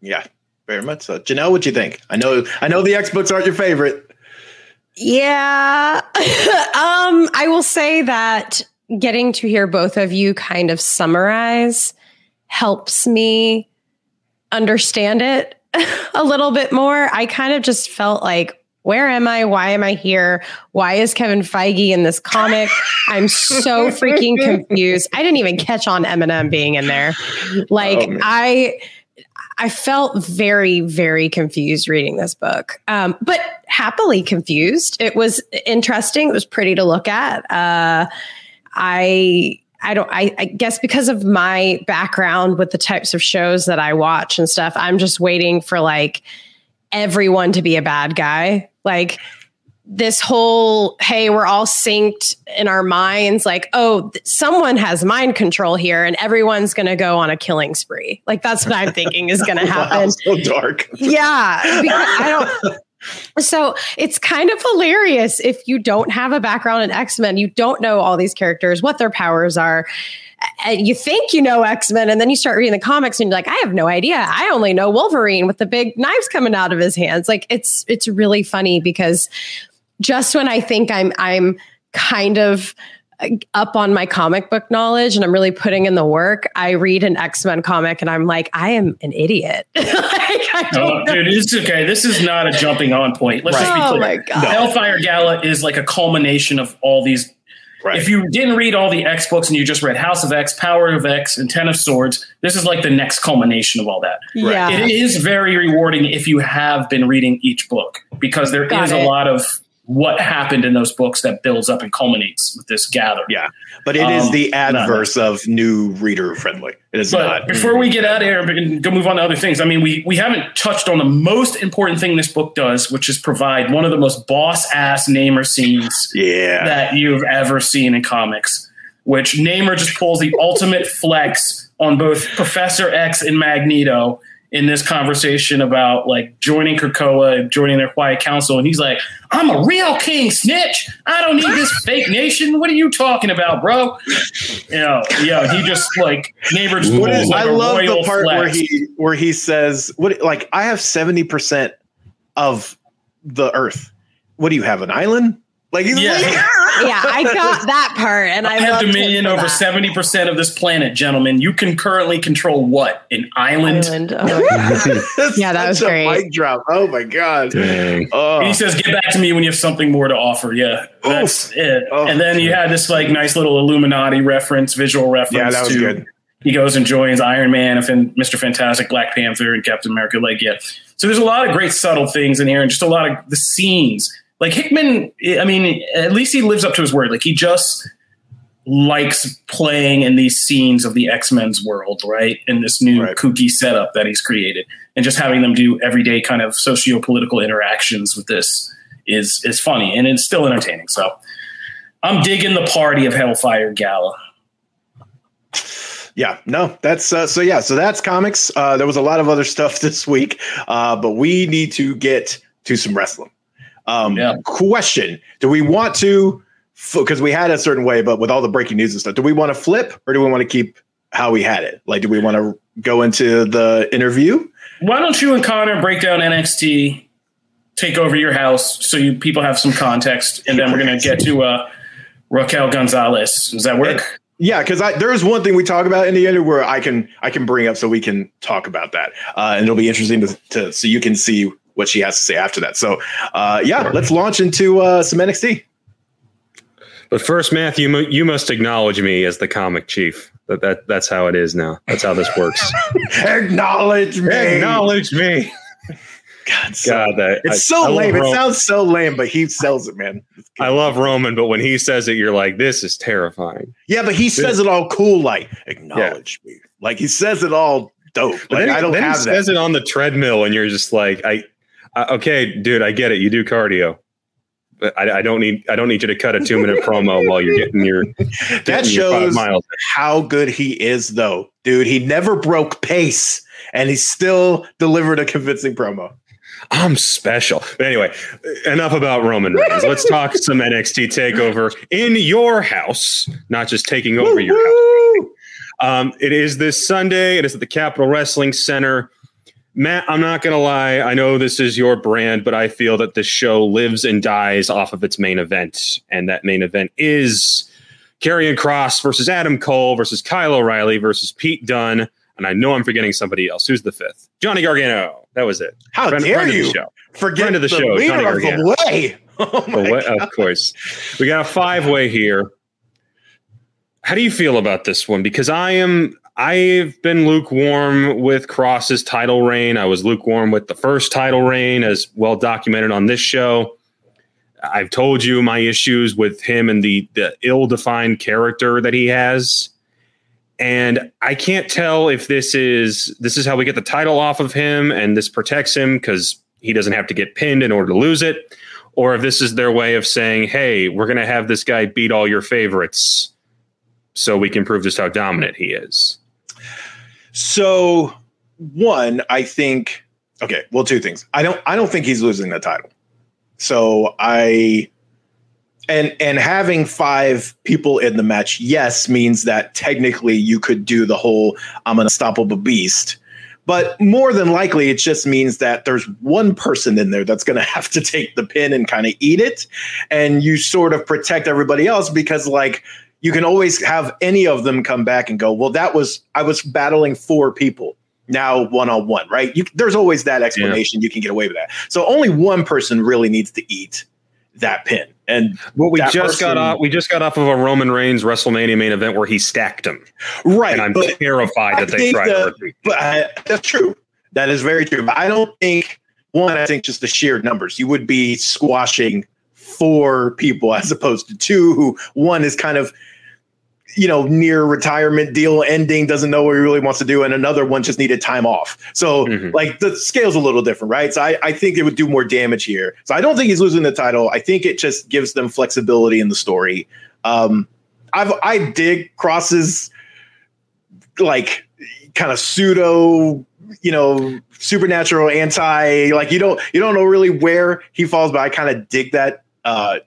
Yeah, very much so. Janelle, what do you think? I know, I know the X books aren't your favorite. Yeah, *laughs* um, I will say that getting to hear both of you kind of summarize helps me understand it *laughs* a little bit more. I kind of just felt like, where am I? Why am I here? Why is Kevin Feige in this comic? I'm so *laughs* freaking confused. I didn't even catch on Eminem being in there. Like oh, I I felt very, very confused reading this book, um, but happily confused. It was interesting. It was pretty to look at. Uh, I I don't I, I, guess because of my background with the types of shows that I watch and stuff, I'm just waiting for like everyone to be a bad guy. Like this whole hey, we're all synced in our minds like, oh, th- someone has mind control here and everyone's going to go on a killing spree. Like that's what I'm *laughs* thinking is going to happen. wow, so dark. Yeah, I don't *laughs* so it's kind of hilarious if you don't have a background in X Men, you don't know all these characters, what their powers are. And you think you know X Men, and then you start reading the comics, and you're like, I have no idea. I only know Wolverine with the big knives coming out of his hands. Like it's it's really funny because just when I think I'm I'm kind of uh, up on my comic book knowledge and I'm really putting in the work, I read an X Men comic and I'm like, I am an idiot. *laughs* like, oh, dude, it's okay. This is not a jumping on point. Let's right. just be oh clear. Oh. Hellfire Gala is like a culmination of all these. Right. If you didn't read all the X books and you just read House of X, Power of X, and Ten of Swords, this is like the next culmination of all that. Yeah. It is very rewarding if you have been reading each book because there Got is it. a lot of what happened in those books that builds up and culminates with this gather. Yeah, but it um, is the adverse of new reader friendly. It is but not. Before we get out of here and go move on to other things, I mean, we we haven't touched on the most important thing this book does, which is provide one of the most boss ass Namor scenes yeah. that you've ever seen in comics. Which Namor just pulls the ultimate flex on both Professor X and Magneto in this conversation about like joining Krakoa and joining their quiet council. And he's like, I'm a real king snitch. I don't need this *laughs* fake nation. What are you talking about, bro? You know, yeah, he just like neighbors. Like I love the part flex. where he where he says, What like I have 70% of the earth. What do you have? An island? Like he's yeah. like, *laughs* yeah, I got that part, and I, I have dominion over seventy percent of this planet, gentlemen. You can currently control what an island. island. Oh, *laughs* yeah, that was great. Mic drop. Oh my god. Oh. He says, "Get back to me when you have something more to offer." Yeah, that's Oof. it. Oh, and then you had this like nice little Illuminati reference, visual reference. Yeah, that was to, good. He goes and joins Iron Man, and Mister Fantastic, Black Panther, and Captain America. Like, yeah. So there's a lot of great subtle things in here, and just a lot of the scenes like Hickman, I mean, at least he lives up to his word. Like he just likes playing in these scenes of the X Men's world, right? In this new right. kooky setup that he's created, and just having them do everyday kind of socio political interactions with this is is funny and it's still entertaining. So I'm digging the party of Hellfire Gala. Yeah, no, that's uh, so. Yeah, so that's comics. Uh, there was a lot of other stuff *laughs* this week, uh, but we need to get to some wrestling. Um, yeah. Question: Do we want to? Because we had a certain way, but with all the breaking news and stuff, do we want to flip or do we want to keep how we had it? Like, do we want to go into the interview? Why don't you and Connor break down NXT, take over your house, so you people have some context, and then we're gonna get to uh, Raquel Gonzalez. Does that work? Yeah, because there's one thing we talk about in the end where I can I can bring up so we can talk about that, uh, and it'll be interesting to, to so you can see what she has to say after that. So, uh, yeah, let's launch into uh, some NXT. But first, Matthew, you must acknowledge me as the comic chief. That, that that's how it is now. That's how this works. *laughs* acknowledge me. Acknowledge me. God, so, God, that it's I, so I lame. It sounds so lame, but he sells it, man. I love Roman, but when he says it, you're like, this is terrifying. Yeah, but he this, says it all cool, like acknowledge yeah. me. Like he says it all dope. Like then, I don't then have he that. says it on the treadmill, and you're just like, I, uh, okay, dude, I get it. You do cardio. I, I, don't need I don't need you to cut a two minute *laughs* promo while you're getting your that getting shows your how good he is though dude he never broke pace and he still delivered a convincing promo I'm special. But anyway, enough about Roman Reigns. Let's talk *laughs* some NXT takeover in your house, not just taking over your house. Um, it is this Sunday. It is at the Capitol Wrestling Center. Matt, I'm not going to lie. I know this is your brand, but I feel that this show lives and dies off of its main event. And that main event is Karrion Kross versus Adam Cole versus Kyle O'Reilly versus Pete Dunne and I know I'm forgetting somebody else. Who's the fifth? Johnny Gargano. That was it. How friend, dare friend you? Of the show. Forget friend of the, the show, Johnny Gargano. *laughs* Oh the way. Oh way of course. We got a five way here. How do you feel about this one? Because I am I've been lukewarm with Kross's title reign. I was lukewarm with the first title reign, as well documented on this show. I've told you my issues with him and the the ill defined character that he has and I can't tell if this is this is how we get the title off of him and this protects him because he doesn't have to get pinned in order to lose it, or if this is their way of saying, "Hey, we're going to have this guy beat all your favorites, so we can prove just how dominant he is." So, one, I think okay. Well, two things. I don't. I don't think he's losing the title. So I and and having five people in the match, yes, means that technically you could do the whole I'm an unstoppable beast. But more than likely, it just means that there's one person in there that's going *laughs* to have to take the pin and kind of eat it. And you sort of protect everybody else because, like, you can always have any of them come back and go, well, that was, I was battling four people now one on one, right? You, there's always that explanation. Yeah. You can get away with that. So only one person really needs to eat that pin. And what we just person, got off, we just got off of a Roman Reigns WrestleMania main event where he stacked him. Right. And I'm terrified that they tried the, to But I, that's true. That is very true. But I don't think one. I think just the sheer numbers. You would be squashing four people as opposed to two. Who one is kind of you know, near retirement deal ending, doesn't know what he really wants to do, and another one just needed time off. So, mm-hmm. like, the scale's a little different, right? So, I, I think it would do more damage here. So, I don't think he's losing the title. I think it just gives them flexibility in the story. Um, I've I dig Kross's like kind of pseudo, you know, supernatural anti. Like, you don't you don't know really where he falls, but I kind of dig that uh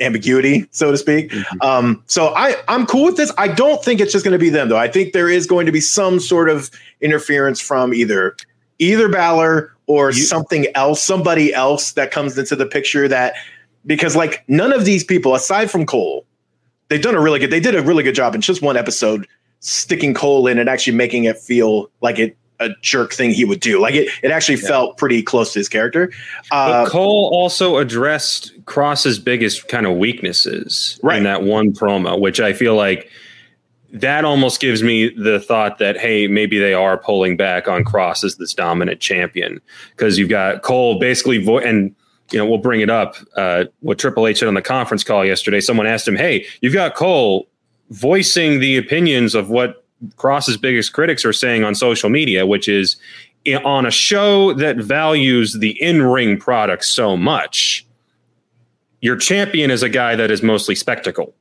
ambiguity, so to speak. Mm-hmm. Um, so I, I'm cool with this. I don't think it's just going to be them, though. I think there is going to be some sort of interference from either either Balor or you, something else, somebody else that comes into the picture. That because like none of these people, aside from Cole, they've done a really good. They did a really good job in just one episode sticking Cole in and actually making it feel like it a jerk thing he would do. Like it, it actually yeah. felt pretty close to his character. Uh, Cole also addressed Kross's biggest kind of weaknesses right. in that one promo, which I feel like that almost gives me the thought that hey, maybe they are pulling back on Kross as this dominant champion because you've got Cole basically vo- and you know we'll bring it up. Uh, what Triple H said on the conference call yesterday, someone asked him, "Hey, you've got Cole voicing the opinions of what Kross's biggest critics are saying on social media, which is on a show that values the in ring product so much, your champion is a guy that is mostly spectacle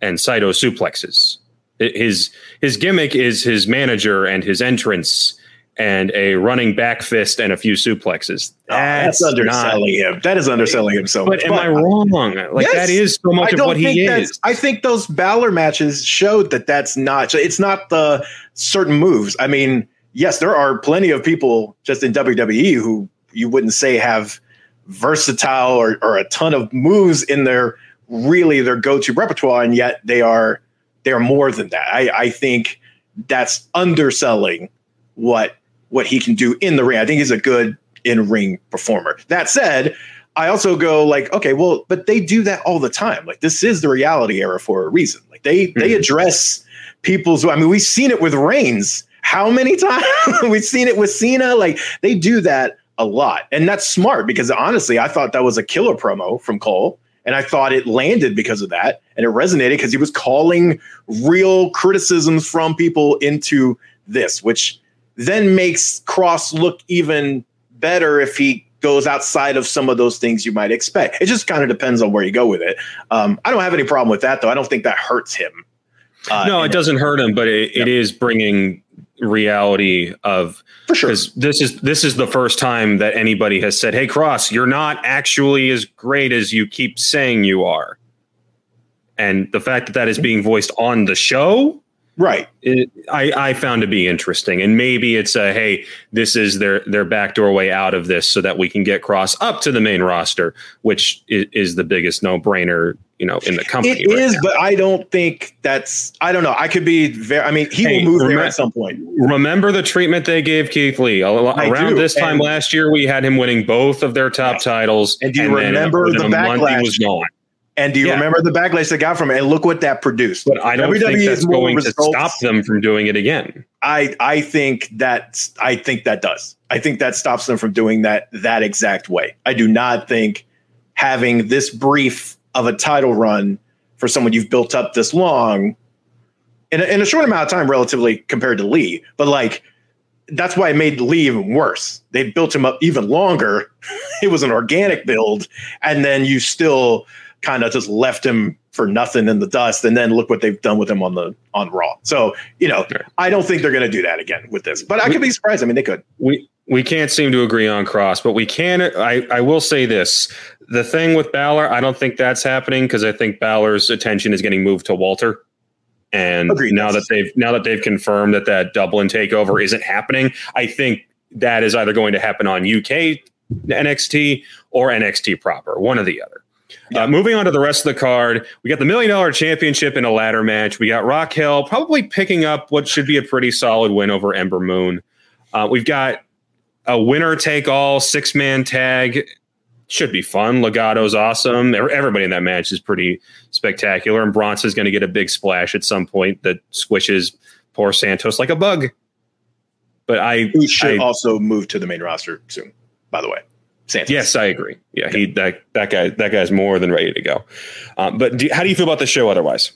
and Saito suplexes. His his gimmick is his manager and his entrance and a running back fist and a few suplexes. That's, that's underselling not, him. That is underselling him so but much. Am but am I wrong? Like yes, that is so much of what he is. I think those Balor matches showed that that's not. It's not the certain moves. I mean, yes, there are plenty of people just in WWE who you wouldn't say have versatile or, or a ton of moves in their really their go-to repertoire, and yet they are they are more than that. I, I think that's underselling what what he can do in the ring. I think he's a good in ring performer. That said, I also go like, okay, well, but they do that all the time. Like this is the reality era for a reason. Like they mm-hmm. they address people's. I mean, we've seen it with Reigns. How many *laughs* times we've seen it with Cena? Like they do that a lot, and that's smart because honestly, I thought that was a killer promo from Cole. And I thought it landed because of that. And it resonated because he was calling real criticisms from people into this, which then makes Kross look even better if he goes outside of some of those things you might expect. It just kind of depends on where you go with it. Um, I don't have any problem with that, though. I don't think that hurts him. Uh, no, it doesn't hurt him, but it, it is bringing reality of for sure because this is this is the first time that anybody has said hey Kross you're not actually as great as you keep saying you are and the fact that that is being voiced on the show right it, I, I found to be interesting and maybe it's a hey this is their their backdoor way out of this so that we can get Kross up to the main roster which is, is the biggest no-brainer you know in the company. It right is, now. but I don't think that's. I don't know. I could be very. I mean, he hey, will move there at some point. Remember the treatment they gave Keith Lee around this time and, last year. We had him winning both of their top titles. And do you and remember the backlash? was gone. And do you yeah. remember the backlash they got from it? And look what that produced. But I don't WWE think that's going results. to stop them from doing it again. I I think that I think that does. I think that stops them from doing that that exact way. I do not think having this brief of a title run for someone you've built up this long in a, in a short amount of time, relatively compared to Lee. But like, that's why it made Lee even worse. They built him up even longer. *laughs* it was an organic build, and then you still kind of just left him for nothing in the dust. And then look what they've done with him on the on Raw. So you know, I don't think they're going to do that again with this. But I could be surprised. I mean, they could. We we can't seem to agree on Kross, but we can. I I will say this: the thing with Balor, I don't think that's happening because I think Balor's attention is getting moved to Walter. And Agreed. now that they've now that they've confirmed that that Dublin takeover isn't happening, I think that is either going to happen on UK NXT or NXT proper, one or the other. Yeah. Uh, moving on to the rest of the card, we got the million dollar championship in a ladder match. We got Raquel probably picking up what should be a pretty solid win over Ember Moon. Uh, we've got a winner take all six man tag should be fun. Legado's awesome. Everybody in that match is pretty spectacular, and Bronson's going to get a big splash at some point that squishes poor Santos like a bug. But I who should I, also move to the main roster soon. By the way, Santos. Yes, I agree. Yeah, he that that guy that guy's more than ready to go. Um, but do, how do you feel about the show otherwise?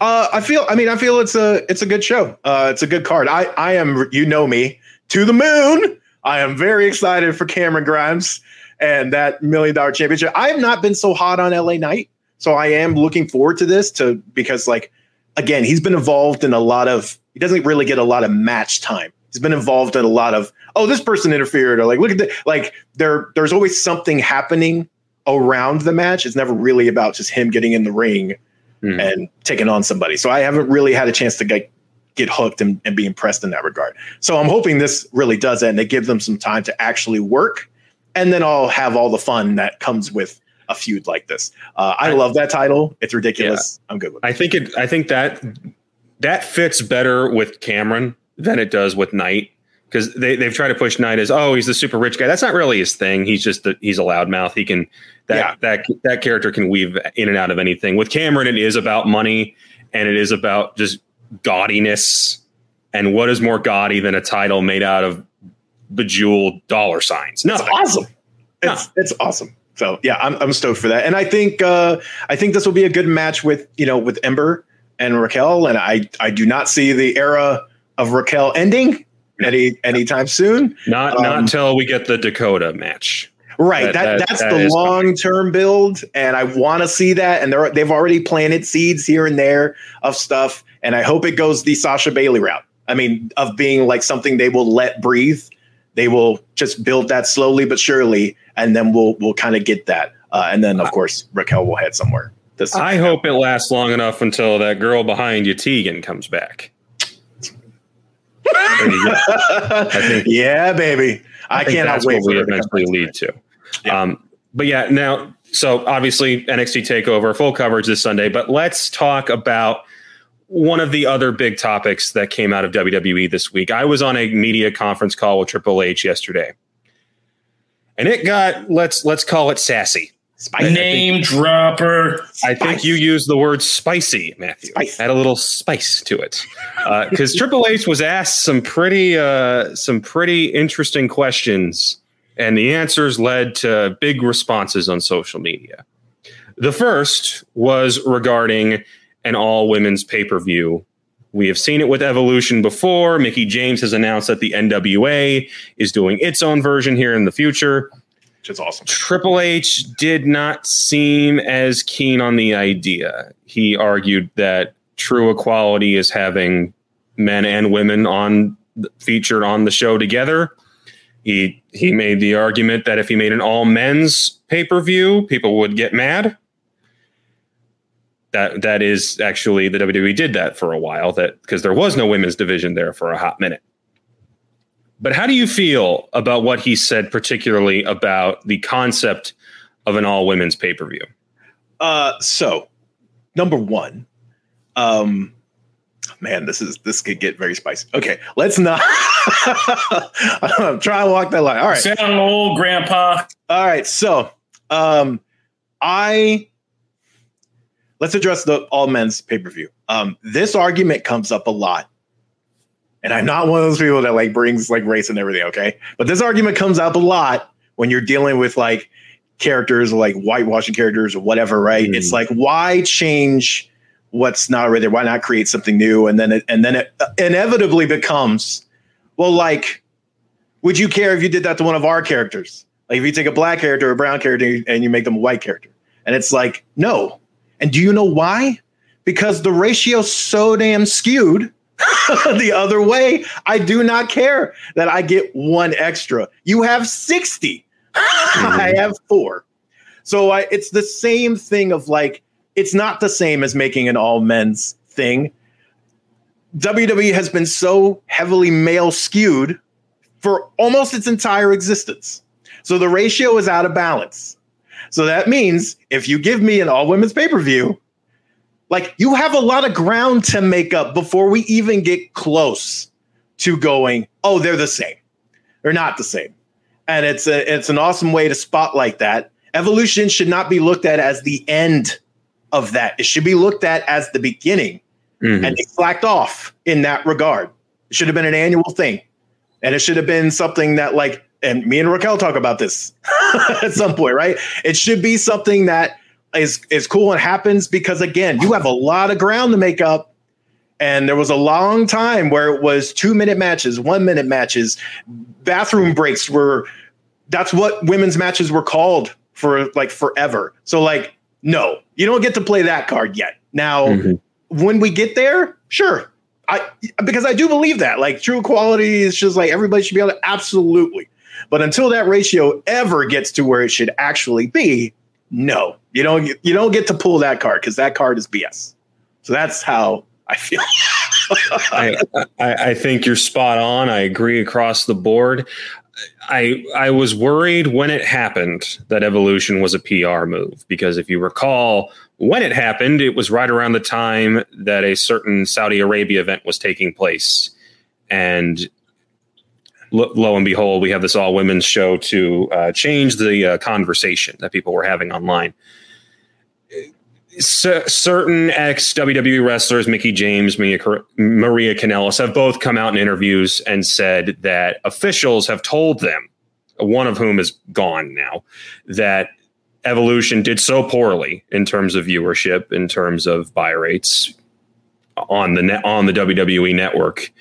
Uh, I feel. I mean, I feel it's a it's a good show. Uh, it's a good card. I I am. You know me to the moon. I am very excited for Cameron Grimes and that million dollar championship. I have not been so hot on LA Knight, so I am looking forward to this to because like again, he's been involved in a lot of he doesn't really get a lot of match time. He's been involved in a lot of oh this person interfered or like look at the like there there's always something happening around the match. It's never really about just him getting in the ring mm-hmm. and taking on somebody. So I haven't really had a chance to get get hooked and, and be impressed in that regard. So I'm hoping this really does that and they give them some time to actually work and then I'll have all the fun that comes with a feud like this. Uh, I, I, love that title. It's ridiculous. Yeah. I'm good with it. I think it. I think that that fits better with Cameron than it does with Knight because they they've tried to push Knight as oh he's the super rich guy. That's not really his thing. He's just the, he's a loudmouth. He can that yeah. that that character can weave in and out of anything. With Cameron, it is about money and it is about just gaudiness. And what is more gaudy than a title made out of bejeweled dollar signs. No, it's awesome. No. It's it's awesome. So yeah, I'm I'm stoked for that, and I think uh, I think this will be a good match with you know with Ember and Raquel, and I I do not see the era of Raquel ending any anytime soon. Not um, not until we get the Dakota match. Right. That, that, that that's that the long term build, and I want to see that. And they're they've already planted seeds here and there of stuff, and I hope it goes the Sasha Bailey route. I mean, of being like something they will let breathe. They will just build that slowly but surely, and then we'll we'll kind of get that. Uh, and then of course Raquel will head somewhere. This I hope it lasts long enough until that girl behind you, Tegan, comes back. I think, *laughs* yeah, baby. I, I cannot wait for we eventually lead to. Yeah. Um, but yeah, now so obviously NXT Takeover full coverage this Sunday. But let's talk about one of the other big topics that came out of WWE this week. I was on a media conference call with Triple H yesterday, and it got let's let's call it sassy. Spicy. Name think, dropper. I think you used the word spicy, Matthew. Spice. Add a little spice to it, because uh, *laughs* Triple H was asked some pretty uh, some pretty interesting questions, and the answers led to big responses on social media. The first was regarding an all women's pay per view. We have seen it with Evolution before. Mickie James has announced that the NWA is doing its own version here in the future which is awesome. Triple H did not seem as keen on the idea. He argued that true equality is having men and women on featured on the show together. He he made the argument that if he made an all men's pay per view, people would get mad. That that is actually the WWE did that for a while. That because there was no women's division there for a hot minute. But how do you feel about what he said, particularly about the concept of an all women's pay per view? Uh, so, number one, um, man, this is this could get very spicy. Okay, let's not *laughs* try to walk that line. All right, sound old, Grandpa. All right, so um, I let's address the all men's pay per view. Um, this argument comes up a lot and I'm not one of those people that like brings like race and everything, okay? But this argument comes up a lot when you're dealing with like characters like whitewashing characters or whatever, right? Mm. It's like why change what's not already there? Why not create something new? And then it, and then it inevitably becomes, well, like, would you care if you did that to one of our characters? Like if you take a black character or a brown character and you make them a white character, and it's like no. And do you know why? Because the ratio's so damn skewed *laughs* the other way. I do not care that I get one extra. You have 60. Mm-hmm. *laughs* I have four. So I, it's the same thing of like, it's not the same as making an all men's thing. WWE has been so heavily male skewed for almost its entire existence. So the ratio is out of balance. So that means if you give me an all women's pay per view, like you have a lot of ground to make up before we even get close to going, oh, they're the same. They're not the same. And it's a, it's an awesome way to spotlight that. Evolution should not be looked at as the end of that. It should be looked at as the beginning. Mm-hmm. And they slacked off in that regard. It should have been an annual thing. And it should have been something that like and me and Raquel talk about this *laughs* at some point, right? It should be something that is is cool and happens because again, you have a lot of ground to make up. And there was a long time where it was two minute matches, one minute matches, bathroom breaks were that's what women's matches were called for like forever. So like, no, you don't get to play that card yet. Now, mm-hmm. when we get there, sure. I because I do believe that. Like true equality is just like everybody should be able to absolutely. But until that ratio ever gets to where it should actually be, no, you don't. You don't get to pull that card because that card is BS. So that's how I feel. *laughs* I, I, I think you're spot on. I agree across the board. I I was worried when it happened that evolution was a PR move because if you recall when it happened, it was right around the time that a certain Saudi Arabia event was taking place, and lo, lo and behold, we have this all women's show to uh, change the uh, conversation that people were having online. C- certain ex WWE wrestlers, Mickie James, Maria, Maria have both come out in interviews and said that officials have told them, one of whom is gone now, that Evolution did so poorly in terms of viewership, in terms of buy rates, on the on the WWE network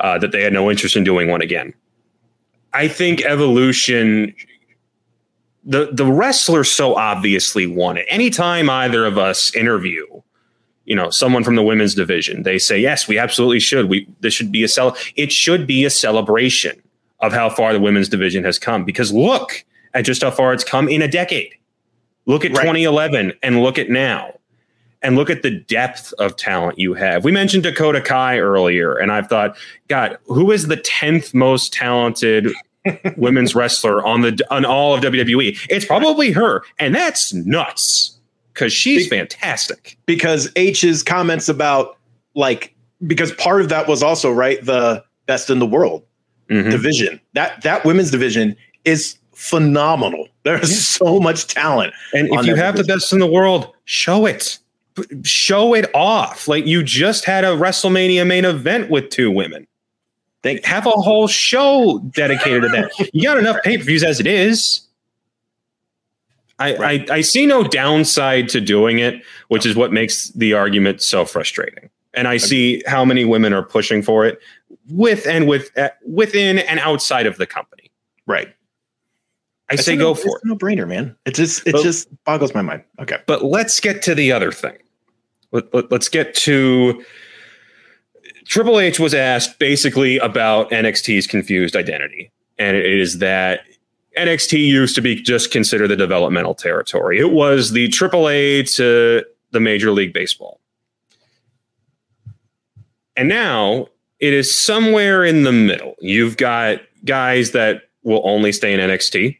uh, that they had no interest in doing one again. I think Evolution the the wrestler so obviously won it. Anytime either of us interview, you know, someone from the women's division, they say, "Yes, we absolutely should. We this should be a cel. It should be a celebration of how far the women's division has come. Because look at just how far it's come in a decade. Look at right. 2011 and look at now." And look at the depth of talent you have. We mentioned Dakota Kai earlier, and I've thought, God, who is the 10th most talented *laughs* women's wrestler on the on all of WWE. It's probably her, and that's nuts because she's Be- fantastic. Because H's comments about like because part of that was also right the best in the world mm-hmm. division. That that women's division is phenomenal. There's yeah. so much talent. And if you have division. the best in the world, show it. Show it off. Like you just had a WrestleMania main event with two women. They have a whole show dedicated to that. You got enough pay per views as it is. I, right. I, I see no downside to doing it, which is what makes the argument so frustrating. And I see how many women are pushing for it with and with uh, within and outside of the company. Right. I, I say go no, for it. No brainer, man. It just it but, just boggles my mind. Okay. But let's get to the other thing. Let, let, let's get to Triple H was asked basically about NXT's confused identity. And it is that NXT used to be just considered the developmental territory. It was the AAA to the Major League Baseball. And now it is somewhere in the middle. You've got guys that will only stay in NXT.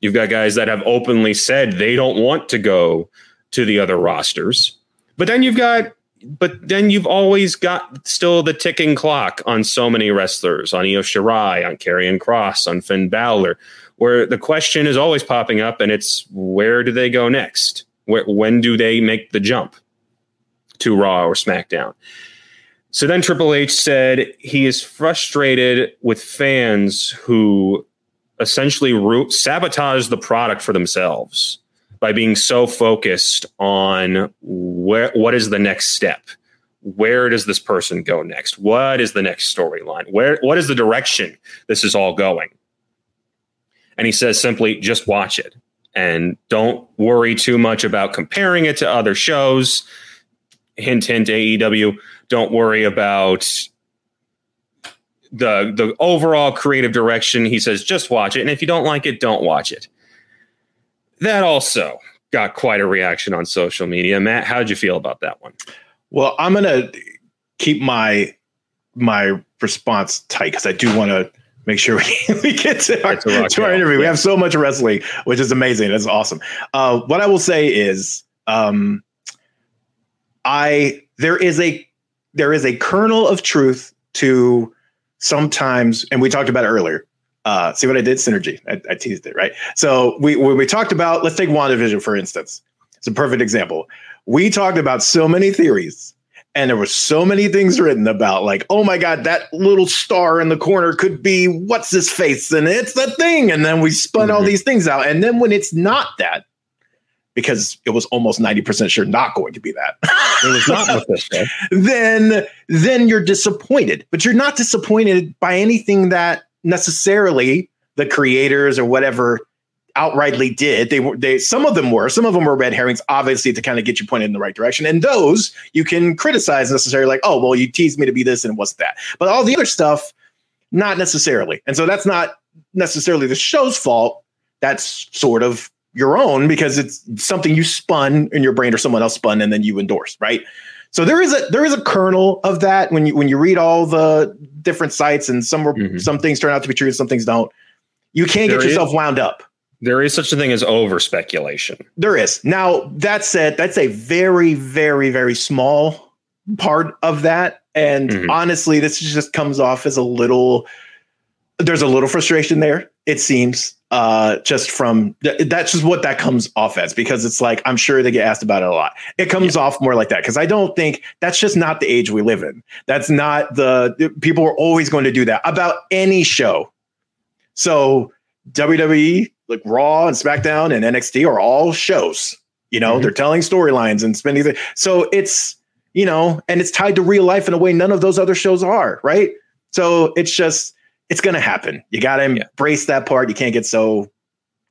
You've got guys that have openly said they don't want to go to the other rosters. But then you've got but then you've always got still the ticking clock on so many wrestlers, on Io Shirai, on Karrion Kross, on Finn Balor, where the question is always popping up, and it's where do they go next? Where, when do they make the jump to Raw or SmackDown? So then Triple H said he is frustrated with fans who essentially root, sabotage the product for themselves by being so focused on where what is the next step? Where does this person go next? What is the next storyline? Where what is the direction this is all going? And he says simply just watch it. And don't worry too much about comparing it to other shows. Hint hint aew don't worry about the the overall creative direction. He says just watch it. And if you don't like it don't watch it that also got quite a reaction on social media. Matt, how'd you feel about that one? Well, I'm gonna keep my my response tight because I do want to make sure we, *laughs* we get to our, to, our interview. Yeah. We have so much wrestling, which is amazing. That's awesome. Uh, what I will say is, um, I there is a there is a kernel of truth to sometimes, and we talked about it earlier. Uh, see what I did? Synergy. I, I teased it, right? So we we talked about, let's take WandaVision, for instance. It's a perfect example. We talked about so many theories and there were so many things written about like oh my god that little star in the corner could be what's his face and it's the thing and then we spun mm-hmm. all these things out and then when it's not that because it was almost 90% sure not going to be that it was not this *laughs* then then you're disappointed but you're not disappointed by anything that necessarily the creators or whatever outrightly did. They were they some of them were, some of them were red herrings, obviously to kind of get you pointed in the right direction. And those you can criticize necessarily, like, oh, well, you teased me to be this and it wasn't that. But all the other stuff, not necessarily. And so that's not necessarily the show's fault. That's sort of your own because it's something you spun in your brain or someone else spun and then you endorse, right? So there is a there is a kernel of that when you when you read all the different sites and some mm-hmm. some things turn out to be true, some things don't. You can't there get yourself is, wound up. There is such a thing as over speculation. There is. Now that said, that's a very very very small part of that, and mm-hmm. honestly, this just comes off as a little. There's a little frustration there. It seems uh, just from th- that's just what that comes off as because it's like I'm sure they get asked about it a lot. It comes yeah. off more like that because I don't think that's just not the age we live in. That's not the people are always going to do that about any show. So WWE, like Raw and SmackDown and NXT are all shows. You know, mm-hmm. they're telling storylines and spending. So it's you know, and it's tied to real life in a way none of those other shows are, right? So it's just it's going to happen. You got to embrace yeah. that part. You can't get so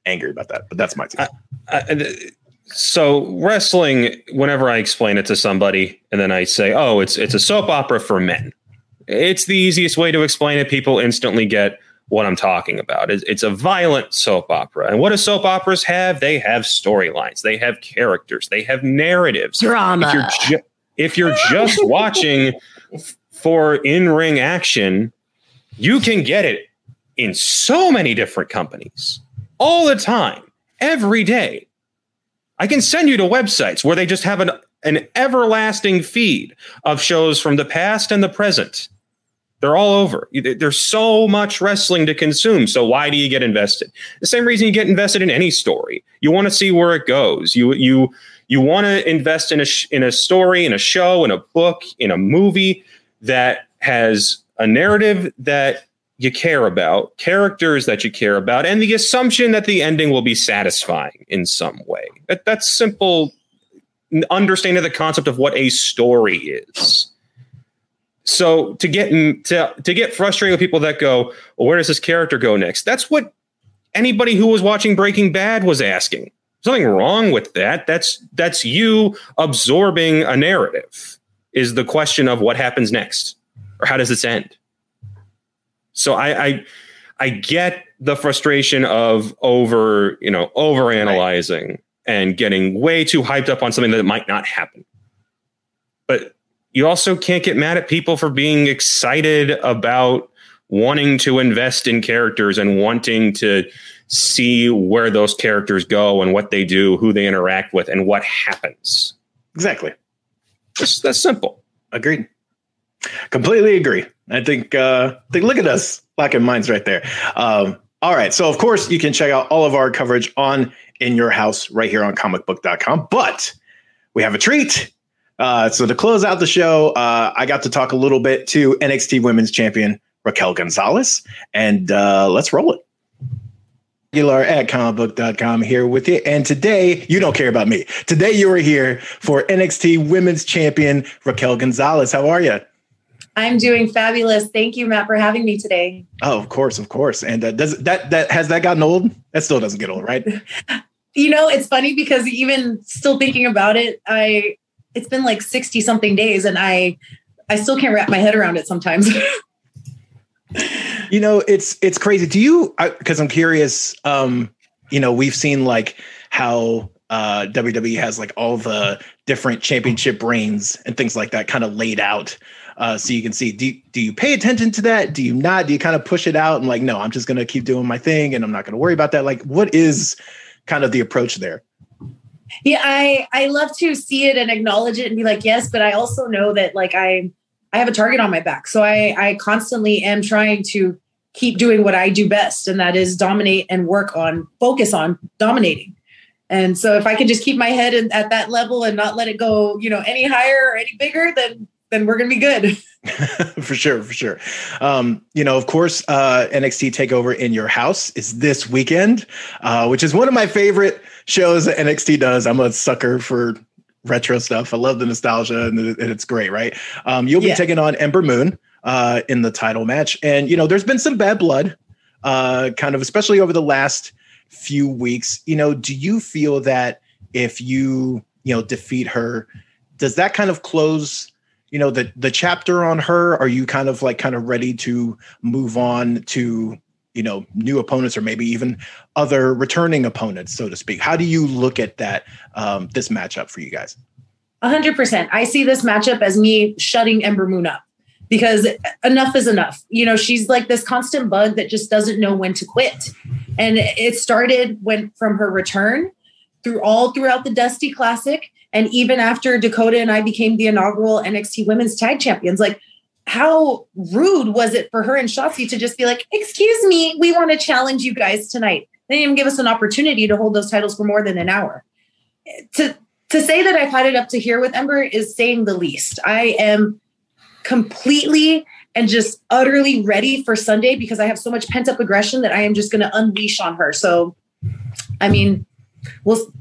angry about that. But that's my take. so wrestling, whenever I explain it to somebody, and then I say, "Oh, it's it's a soap opera for men," it's the easiest way to explain it. People instantly get what I'm talking about. It's, it's a violent soap opera, and what do soap operas have? They have storylines, they have characters, they have narratives, drama. If you're, ju- if you're just watching *laughs* for in ring action, you can get it in so many different companies all the time, every day. I can send you to websites where they just have an, an everlasting feed of shows from the past and the present. They're all over. There's so much wrestling to consume. So why do you get invested? The same reason you get invested in any story. You want to see where it goes. You you you want to invest in a sh- in a story, in a show, in a book, in a movie that has a narrative that you care about, characters that you care about, and the assumption that the ending will be satisfying in some way. That, that's simple understanding of the concept of what a story is. So to get to to get frustrated with people that go, well, where does this character go next? That's what anybody who was watching Breaking Bad was asking. There's nothing wrong with that. That's that's you absorbing a narrative. Is the question of what happens next, or how does this end? So I, I, I get the frustration of over, you know, over analyzing right. and getting way too hyped up on something that might not happen. But you also can't get mad at people for being excited about wanting to invest in characters and wanting to see where those characters go and what they do, who they interact with, and what happens. Exactly. That's, that's simple. Agreed. Completely agree. I think uh think look at us lacking minds right there. Um, all right. So of course you can check out all of our coverage on in your house right here on comicbook.com. But we have a treat. Uh, so to close out the show, uh, I got to talk a little bit to NXT Women's Champion Raquel Gonzalez, and uh, let's roll it. Are at comicbook.com here with you. And today, you don't care about me. Today, you are here for NXT Women's Champion Raquel Gonzalez. How are you? I'm doing fabulous. Thank you, Matt, for having me today. Oh, of course, of course. And uh, does that that has that gotten old? That still doesn't get old, right? *laughs* you know, it's funny because even still thinking about it, I it's been like 60 something days and I I still can't wrap my head around it sometimes. *laughs* you know, it's it's crazy. Do you because I'm curious um, you know, we've seen like how uh, WWE has like all the different championship reigns and things like that kind of laid out uh, so you can see do, do you pay attention to that? Do you not? Do you kind of push it out and like no i'm just going to keep doing my thing and i'm not going to worry about that? Like what is kind of the approach there? Yeah i i love to see it and acknowledge it and be like yes but i also know that like i i have a target on my back. So i i constantly am trying to keep doing what i do best and that is dominate and work on focus on dominating. And so if i can just keep my head in, at that level and not let it go you know any higher or any bigger then then we're going to be good. *laughs* *laughs* for sure, for sure. Um, you know, of course, uh, NXT Takeover in Your House is this weekend, uh, which is one of my favorite shows that NXT does. I'm a sucker for retro stuff. I love the nostalgia, and, it's great, right? Um, you'll be yeah. taking on Ember Moon uh, in the title match, and you know, there's been some bad blood, uh, kind of, especially over the last few weeks. You know, do you feel that if you you know defeat her, does that kind of close you know the the chapter on her are you kind of like kind of ready to move on to you know new opponents or maybe even other returning opponents so to speak? How do you look at that um, this matchup for you guys? 100% i see this matchup as me shutting ember moon up because enough is enough. You know she's like this constant bug that just doesn't know when to quit. And it started when from her return through all throughout the dusty classic and even after Dakota and I became the inaugural NXT Women's Tag Champions, like how rude was it for her and Shotzi to just be like, "Excuse me, we want to challenge you guys tonight." They didn't even give us an opportunity to hold those titles for more than an hour. To to say that I've had it up to here with Ember is saying the least. I am completely and just utterly ready for Sunday because I have so much pent up aggression that I am just going to unleash on her. So, I mean, we'll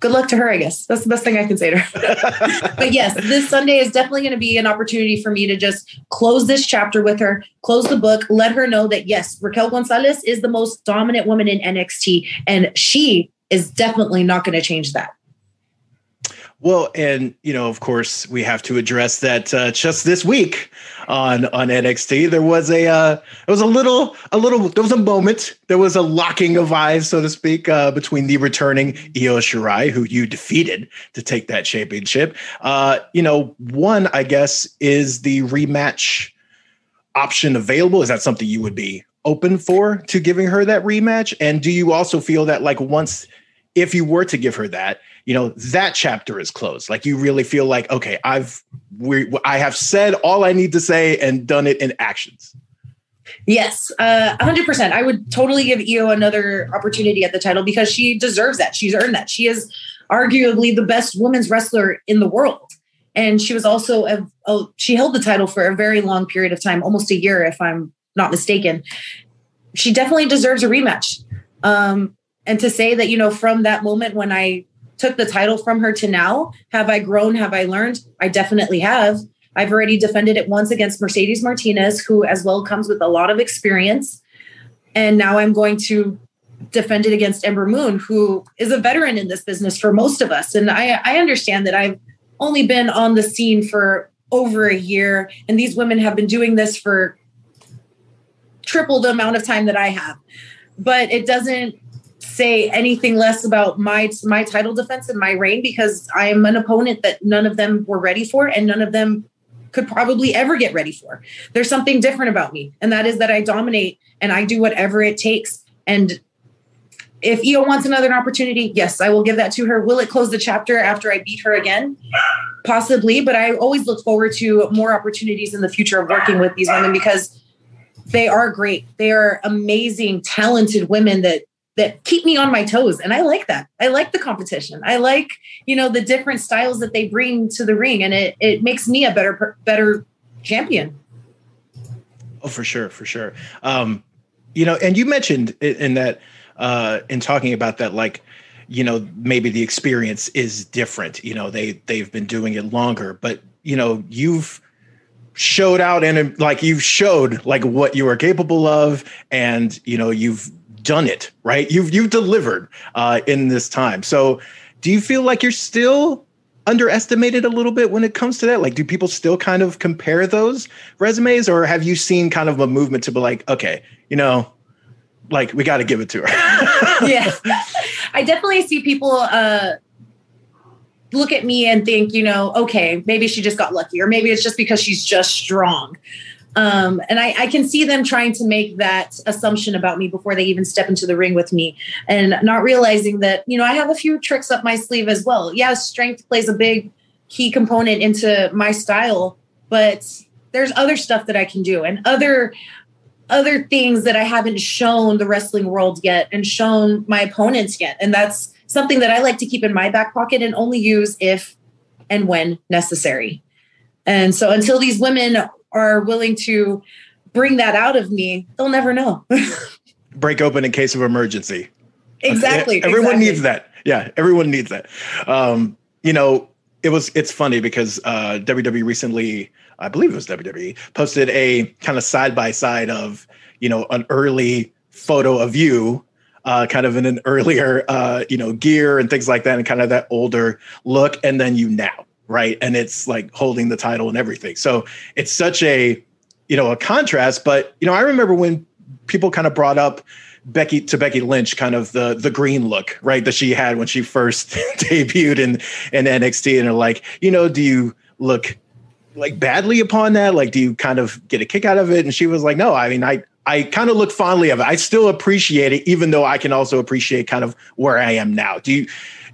good luck to her, I guess. That's the best thing I can say to her. *laughs* but yes, this Sunday is definitely going to be an opportunity for me to just close this chapter with her, close the book, let her know that yes, Raquel Gonzalez is the most dominant woman in NXT, and she is definitely not going to change that. Well, and you know, of course, we have to address that uh, just this week on on NXT, there was a uh, there was a little a little there was a moment there was a locking of eyes, so to speak, uh, between the returning Io Shirai, who you defeated to take that championship. Uh, you know, one I guess is the rematch option available. Is that something you would be open for to giving her that rematch? And do you also feel that like once if you were to give her that you know that chapter is closed like you really feel like okay i've we i have said all i need to say and done it in actions Yes, uh, 100%. I would totally give Io another opportunity at the title because she deserves that. She's earned that. She is arguably the best women's wrestler in the world. And she was also, a, a, she held the title for a very long period of time, almost a year, if I'm not mistaken. She definitely deserves a rematch. Um, and to say that, you know, from that moment when I took the title from her to now, have I grown? Have I learned? I definitely have. I've already defended it once against Mercedes Martinez, who as well comes with a lot of experience. And now I'm going to defend it against Ember Moon, who is a veteran in this business for most of us. And I, I understand that I've only been on the scene for over a year, and these women have been doing this for triple the amount of time that I have. But it doesn't say anything less about my my title defense and my reign because I'm an opponent that none of them were ready for and none of them could probably ever get ready for. There's something different about me, and that is that I dominate and I do whatever it takes. And if Io wants another opportunity, yes, I will give that to her. Will it close the chapter after I beat her again? Possibly, but I always look forward to more opportunities in the future of working with these women because they are great. They are amazing, talented women that that keep me on my toes. And i like that. I like the competition. I like you know the different styles that they bring to the ring and it it makes me a better better champion. Oh for sure for sure. Um you know and you mentioned in that uh in talking about that like you know maybe the experience is different. You know they they've been doing it longer but you know you've showed out and like you've showed like what you are capable of and you know you've done it, right? You've you've delivered uh, in this time. So, do you feel like you're still underestimated a little bit when it comes to that? Like, do people still kind of compare those resumes, or have you seen kind of a movement to be like, okay, you know, like we got to give it to her? *laughs* yeah, *laughs* I definitely see people. Uh, look at me and think, you know, okay, maybe she just got lucky, or maybe it's just because she's just strong. Um, and I, I, can see them trying to make that assumption about me before they even step into the ring with me and not realizing that, you know, I have a few tricks up my sleeve as well. Yeah, strength plays a big key component into my style, but there's other stuff that I can do and other other things that I haven't shown the wrestling world yet and shown my opponents yet. And that's something that I like to keep in my back pocket and only use if and when necessary. And so until these women are willing to bring that out of me, they'll never know. *laughs* Break open in case of emergency. Exactly. Everyone exactly. needs that. Yeah, everyone needs that. Um, you know, it was it's funny because uh, WWE recently, I believe it was WWE, posted a kind of side by side of you know an early photo of you uh, kind of in an earlier, uh, you know, gear and things like that, and kind of that older look, and then you now right? And it's like holding the title and everything. So it's such a, you know, a contrast. But you know, I remember when people kind of brought up Becky to Becky Lynch, kind of the the green look, right, that she had when she first *laughs* debuted in in NXT, and they're like, you know, do you look like badly upon that? Like, do you kind of get a kick out of it? And she was like, no, I mean, I I kind of look fondly of it. I still appreciate it, even though I can also appreciate kind of where I am now. Do you,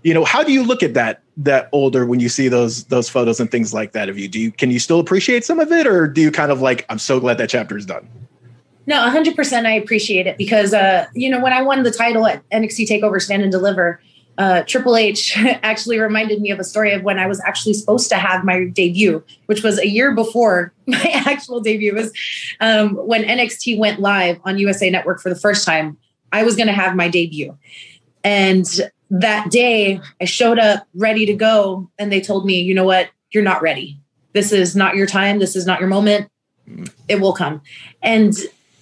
you know, how do you look at that that older when you see those those photos and things like that of you do you can you still appreciate some of it or do you kind of like i'm so glad that chapter is done no 100% i appreciate it because uh you know when i won the title at nxt takeover stand and deliver uh, Triple H *laughs* actually reminded me of a story of when I was actually supposed to have my debut, which was a year before *laughs* my actual debut. Was um, when NXT went live on USA Network for the first time. I was going to have my debut, And that day, I showed up ready to go, and they told me, you know what, you're not ready. This is not your time. This is not your moment. It will come. And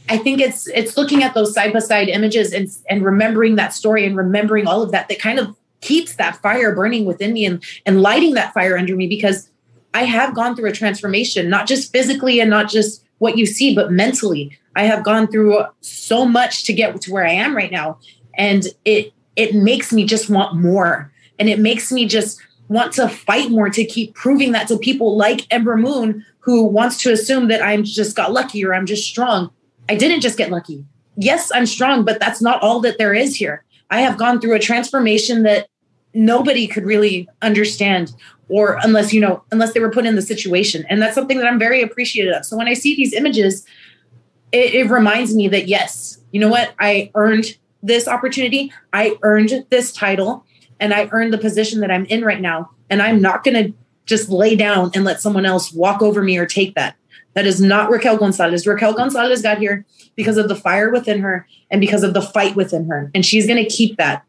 I think it's it's looking at those side by side images and and remembering that story and remembering all of that that kind of keeps that fire burning within me and and lighting that fire under me because I have gone through a transformation, not just physically and not just what you see, but mentally. I have gone through so much to get to where I am right now. And it it makes me just want more. And it makes me just want to fight more to keep proving that to people like Ember Moon, who wants to assume that I'm just got lucky or I'm just strong. I didn't just get lucky. Yes, I'm strong, but that's not all that there is here. I have gone through a transformation that nobody could really understand or unless you know unless they were put in the situation and that's something that i'm very appreciative of so when i see these images it, it reminds me that yes you know what i earned this opportunity i earned this title and i earned the position that i'm in right now and i'm not going to just lay down and let someone else walk over me or take that that is not Raquel Gonzalez. Raquel Gonzalez got here because of the fire within her and because of the fight within her. And she's going to keep that.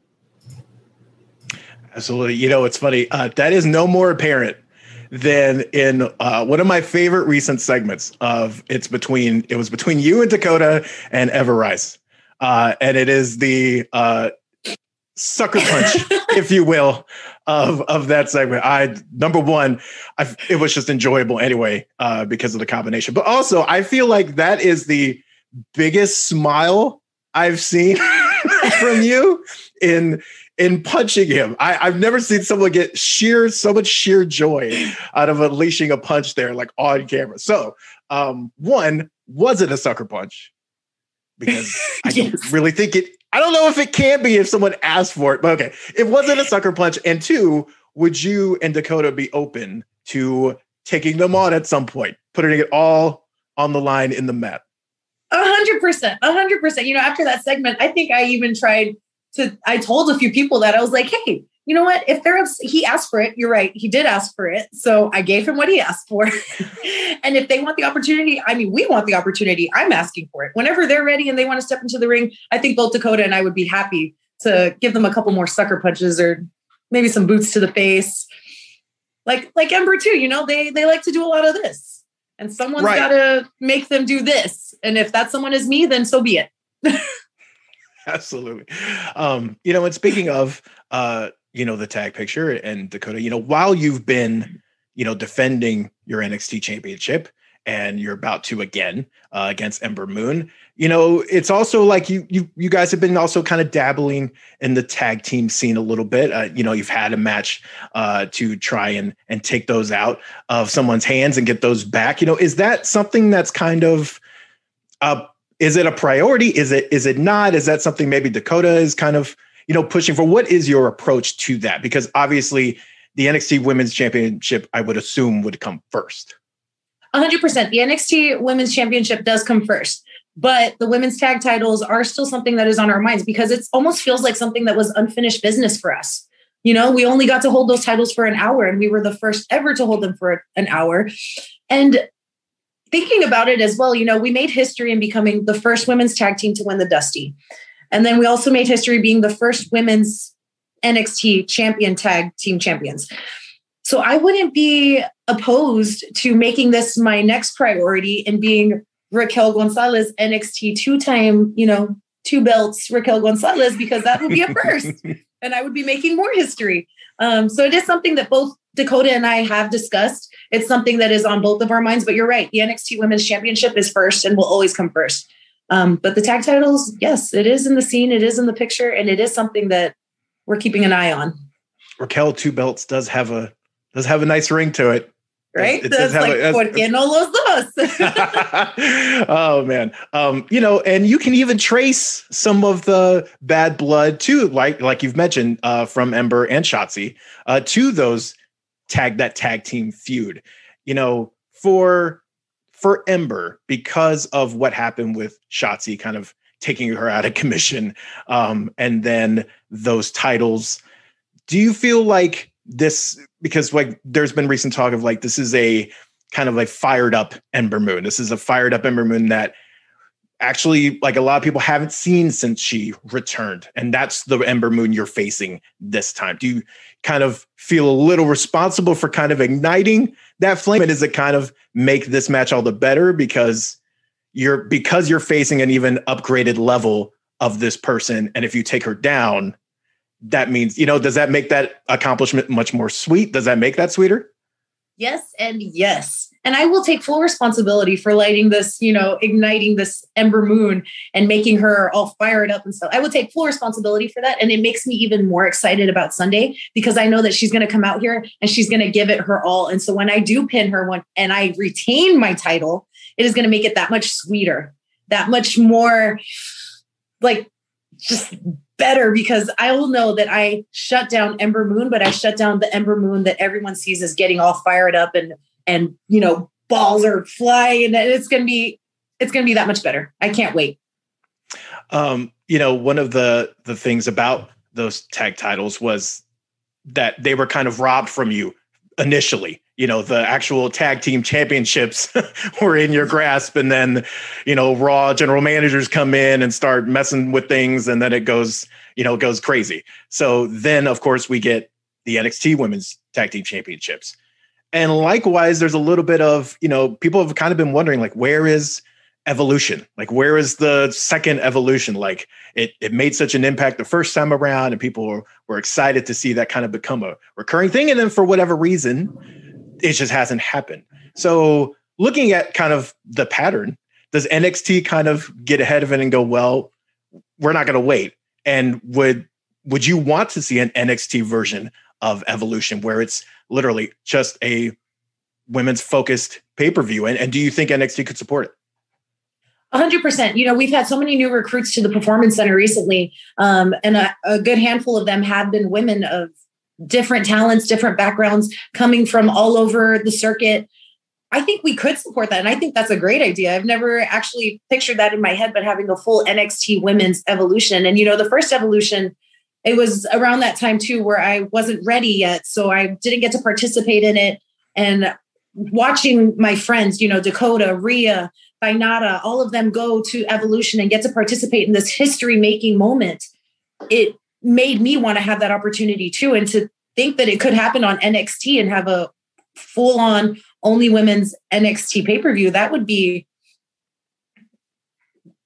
Absolutely. You know, it's funny. Uh, that is no more apparent than in uh, one of my favorite recent segments of it's between it was between you and Dakota and Ever Rise. Uh, and it is the uh, sucker punch, *laughs* if you will, of of that segment. I number one, I, it was just enjoyable anyway uh, because of the combination. But also, I feel like that is the biggest smile I've seen *laughs* from you in in punching him. I, have never seen someone get sheer so much sheer joy out of unleashing a punch there, like on camera. So, um, one, was it a sucker punch? Because *laughs* I yes. don't really think it. I don't know if it can be if someone asked for it, but okay, it wasn't a sucker punch. And two, would you and Dakota be open to taking them on at some point, putting it all on the line in the mat? A hundred percent, a hundred percent. You know, after that segment, I think I even tried to I told a few people that I was like, hey, you know what? If they're he asked for it, you're right. He did ask for it. So I gave him what he asked for. *laughs* and if they want the opportunity, I mean, we want the opportunity. I'm asking for it. Whenever they're ready and they want to step into the ring, I think both Dakota and I would be happy to give them a couple more sucker punches or maybe some boots to the face. Like like Ember too, you know, they they like to do a lot of this. And someone's right. got to make them do this. And if that someone is me, then so be it. *laughs* Absolutely. Um, you know, and speaking of uh, you know, the tag picture and Dakota, you know, while you've been, you know, defending your NXT championship and you're about to again uh, against Ember Moon, you know, it's also like you you you guys have been also kind of dabbling in the tag team scene a little bit. Uh, you know, you've had a match uh, to try and and take those out of someone's hands and get those back. You know, is that something that's kind of uh, is it a priority? Is it is it not? Is that something maybe Dakota is kind of you know pushing for? What is your approach to that? Because obviously the NXT Women's Championship, I would assume, would come first. 100%. The NXT Women's Championship does come first, but the women's tag titles are still something that is on our minds because it almost feels like something that was unfinished business for us. You know, we only got to hold those titles for an hour and we were the first ever to hold them for an hour. And thinking about it as well, you know, we made history in becoming the first women's tag team to win the Dusty. And then we also made history being the first women's NXT champion tag team champions. So I wouldn't be opposed to making this my next priority and being Raquel Gonzalez NXT two time, you know, two belts Raquel Gonzalez because that would be a first *laughs* and I would be making more history. Um, so it is something that both Dakota and I have discussed. It's something that is on both of our minds, but you're right. The NXT Women's Championship is first and will always come first. Um, but the tag titles, yes, it is in the scene, it is in the picture, and it is something that we're keeping an eye on. Raquel Two Belts does have a does have a nice ring to it. Right? It, That's like, a, ¿por qué no los dos? *laughs* oh man. Um, you know, and you can even trace some of the bad blood too, like like you've mentioned, uh, from Ember and Shotzi, uh, to those tag that tag team feud. You know, for for Ember, because of what happened with Shotzi kind of taking her out of *laughs* commission, um, and then those titles, do you feel like this because like there's been recent talk of like this is a kind of like fired up Ember Moon. This is a fired up Ember Moon that actually like a lot of people haven't seen since she returned and that's the ember moon you're facing this time do you kind of feel a little responsible for kind of igniting that flame and does it kind of make this match all the better because you're because you're facing an even upgraded level of this person. And if you take her down that means you know does that make that accomplishment much more sweet? Does that make that sweeter? Yes and yes and i will take full responsibility for lighting this you know igniting this ember moon and making her all fired up and stuff. I will take full responsibility for that. And it makes me even more excited about sunday because i know that she's going to come out here and she's going to give it her all. And so when i do pin her one and i retain my title it is going to make it that much sweeter that much more like just better because I will know that I shut down Ember Moon, but I shut down the Ember Moon that everyone sees as getting all fired up and and you know balls are flying and it's gonna be it's gonna be that much better. I can't wait. Um, you know, one of the the things about those tag titles was that they were kind of robbed from you initially you know the actual tag team championships *laughs* were in your grasp and then you know raw general managers come in and start messing with things and then it goes you know goes crazy so then of course we get the NXT women's tag team championships and likewise there's a little bit of you know people have kind of been wondering like where is evolution like where is the second evolution like it it made such an impact the first time around and people were, were excited to see that kind of become a recurring thing and then for whatever reason it just hasn't happened. So looking at kind of the pattern, does NXT kind of get ahead of it and go, well, we're not going to wait? And would would you want to see an NXT version of Evolution where it's literally just a women's focused pay per view? And, and do you think NXT could support it? 100%. You know, we've had so many new recruits to the Performance Center recently, um, and a, a, good handful of them have been women of different talents, different backgrounds coming from all over the circuit. I think we could support that. And I think that's a great idea. I've never actually pictured that in my head, but having a full NXT women's evolution. And, you know, the first evolution, it was around that time too, where I wasn't ready yet. So I didn't get to participate in it. And watching my friends, you know, Dakota, Rhea, Bainata, all of them go to evolution and get to participate in this history making moment. It made me want to have that opportunity too. And to think that it could happen on NXT and have a full on only women's NXT pay per view, that would be,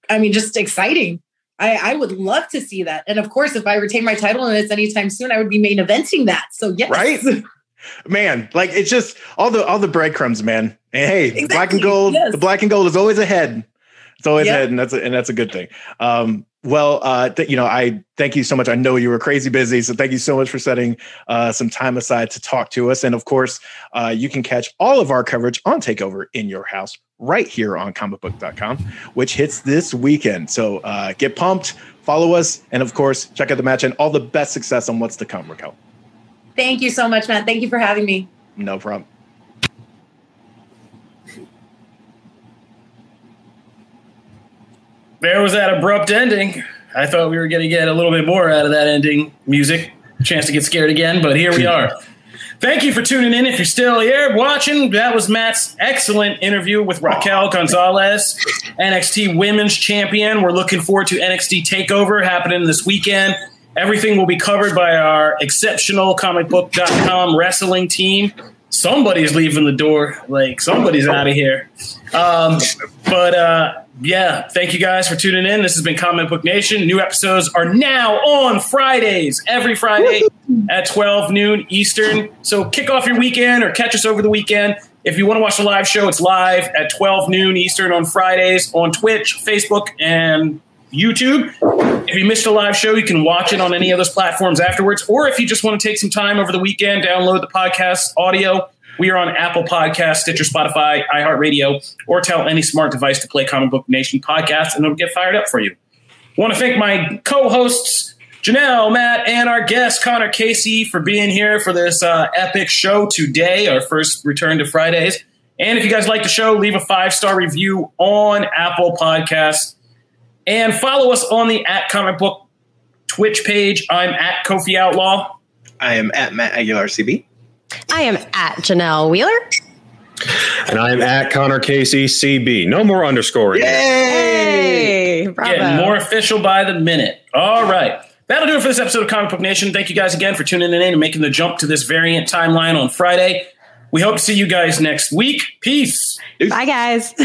I mean, just exciting. I, I would love to see that. And of course, if I retain my title and it's anytime soon, I would be main eventing that. So yes. Right. Man, like it's just all the all the breadcrumbs, man. And hey, exactly. black and gold, yes. the black and gold is always ahead. It's always yep. ahead, and that's a, and that's a good thing. Um, well, uh, th- you know, I thank you so much. I know you were crazy busy, so thank you so much for setting uh, some time aside to talk to us. And of course, uh, you can catch all of our coverage on Takeover in your house right here on comicbook.com, which hits this weekend. So uh, get pumped, follow us, and of course, check out the match and all the best success on what's to come, Raquel. Thank you so much, Matt. Thank you for having me. No problem. there was that abrupt ending. I thought we were going to get a little bit more out of that ending music. Chance to get scared again, but here we *laughs* are. Thank you for tuning in. If you're still here watching, that was Matt's excellent interview with Raquel Gonzalez, NXT Women's Champion. We're looking forward to NXT Takeover happening this weekend. Everything will be covered by our exceptional comicbook.com wrestling team. Somebody's leaving the door. Like, somebody's out of here. Um, but, uh, yeah, thank you guys for tuning in. This has been Comic Book Nation. New episodes are now on Fridays, every Friday at 12 noon Eastern. So kick off your weekend or catch us over the weekend. If you want to watch the live show, it's live at 12 noon Eastern on Fridays on Twitch, Facebook, and YouTube. If you missed a live show, you can watch it on any of those platforms afterwards. Or if you just want to take some time over the weekend, download the podcast audio we are on Apple Podcast, Stitcher, Spotify, iHeartRadio, or tell any smart device to play Comic Book Nation podcast, and it'll get fired up for you. I want to thank my co-hosts Janelle, Matt, and our guest Connor Casey for being here for this uh, epic show today, our first return to Fridays. And if you guys like the show, leave a five star review on Apple Podcasts and follow us on the at Comic Book Twitch page. I'm at Kofi Outlaw. I am at Matt Aguilar CB. I am at Janelle Wheeler. And I'm at Connor Casey CB. No more underscoring. Yay! bravo. Getting more official by the minute. All right. That'll do it for this episode of Comic Book Nation. Thank you guys again for tuning in and making the jump to this variant timeline on Friday. We hope to see you guys next week. Peace. Bye, guys. *laughs*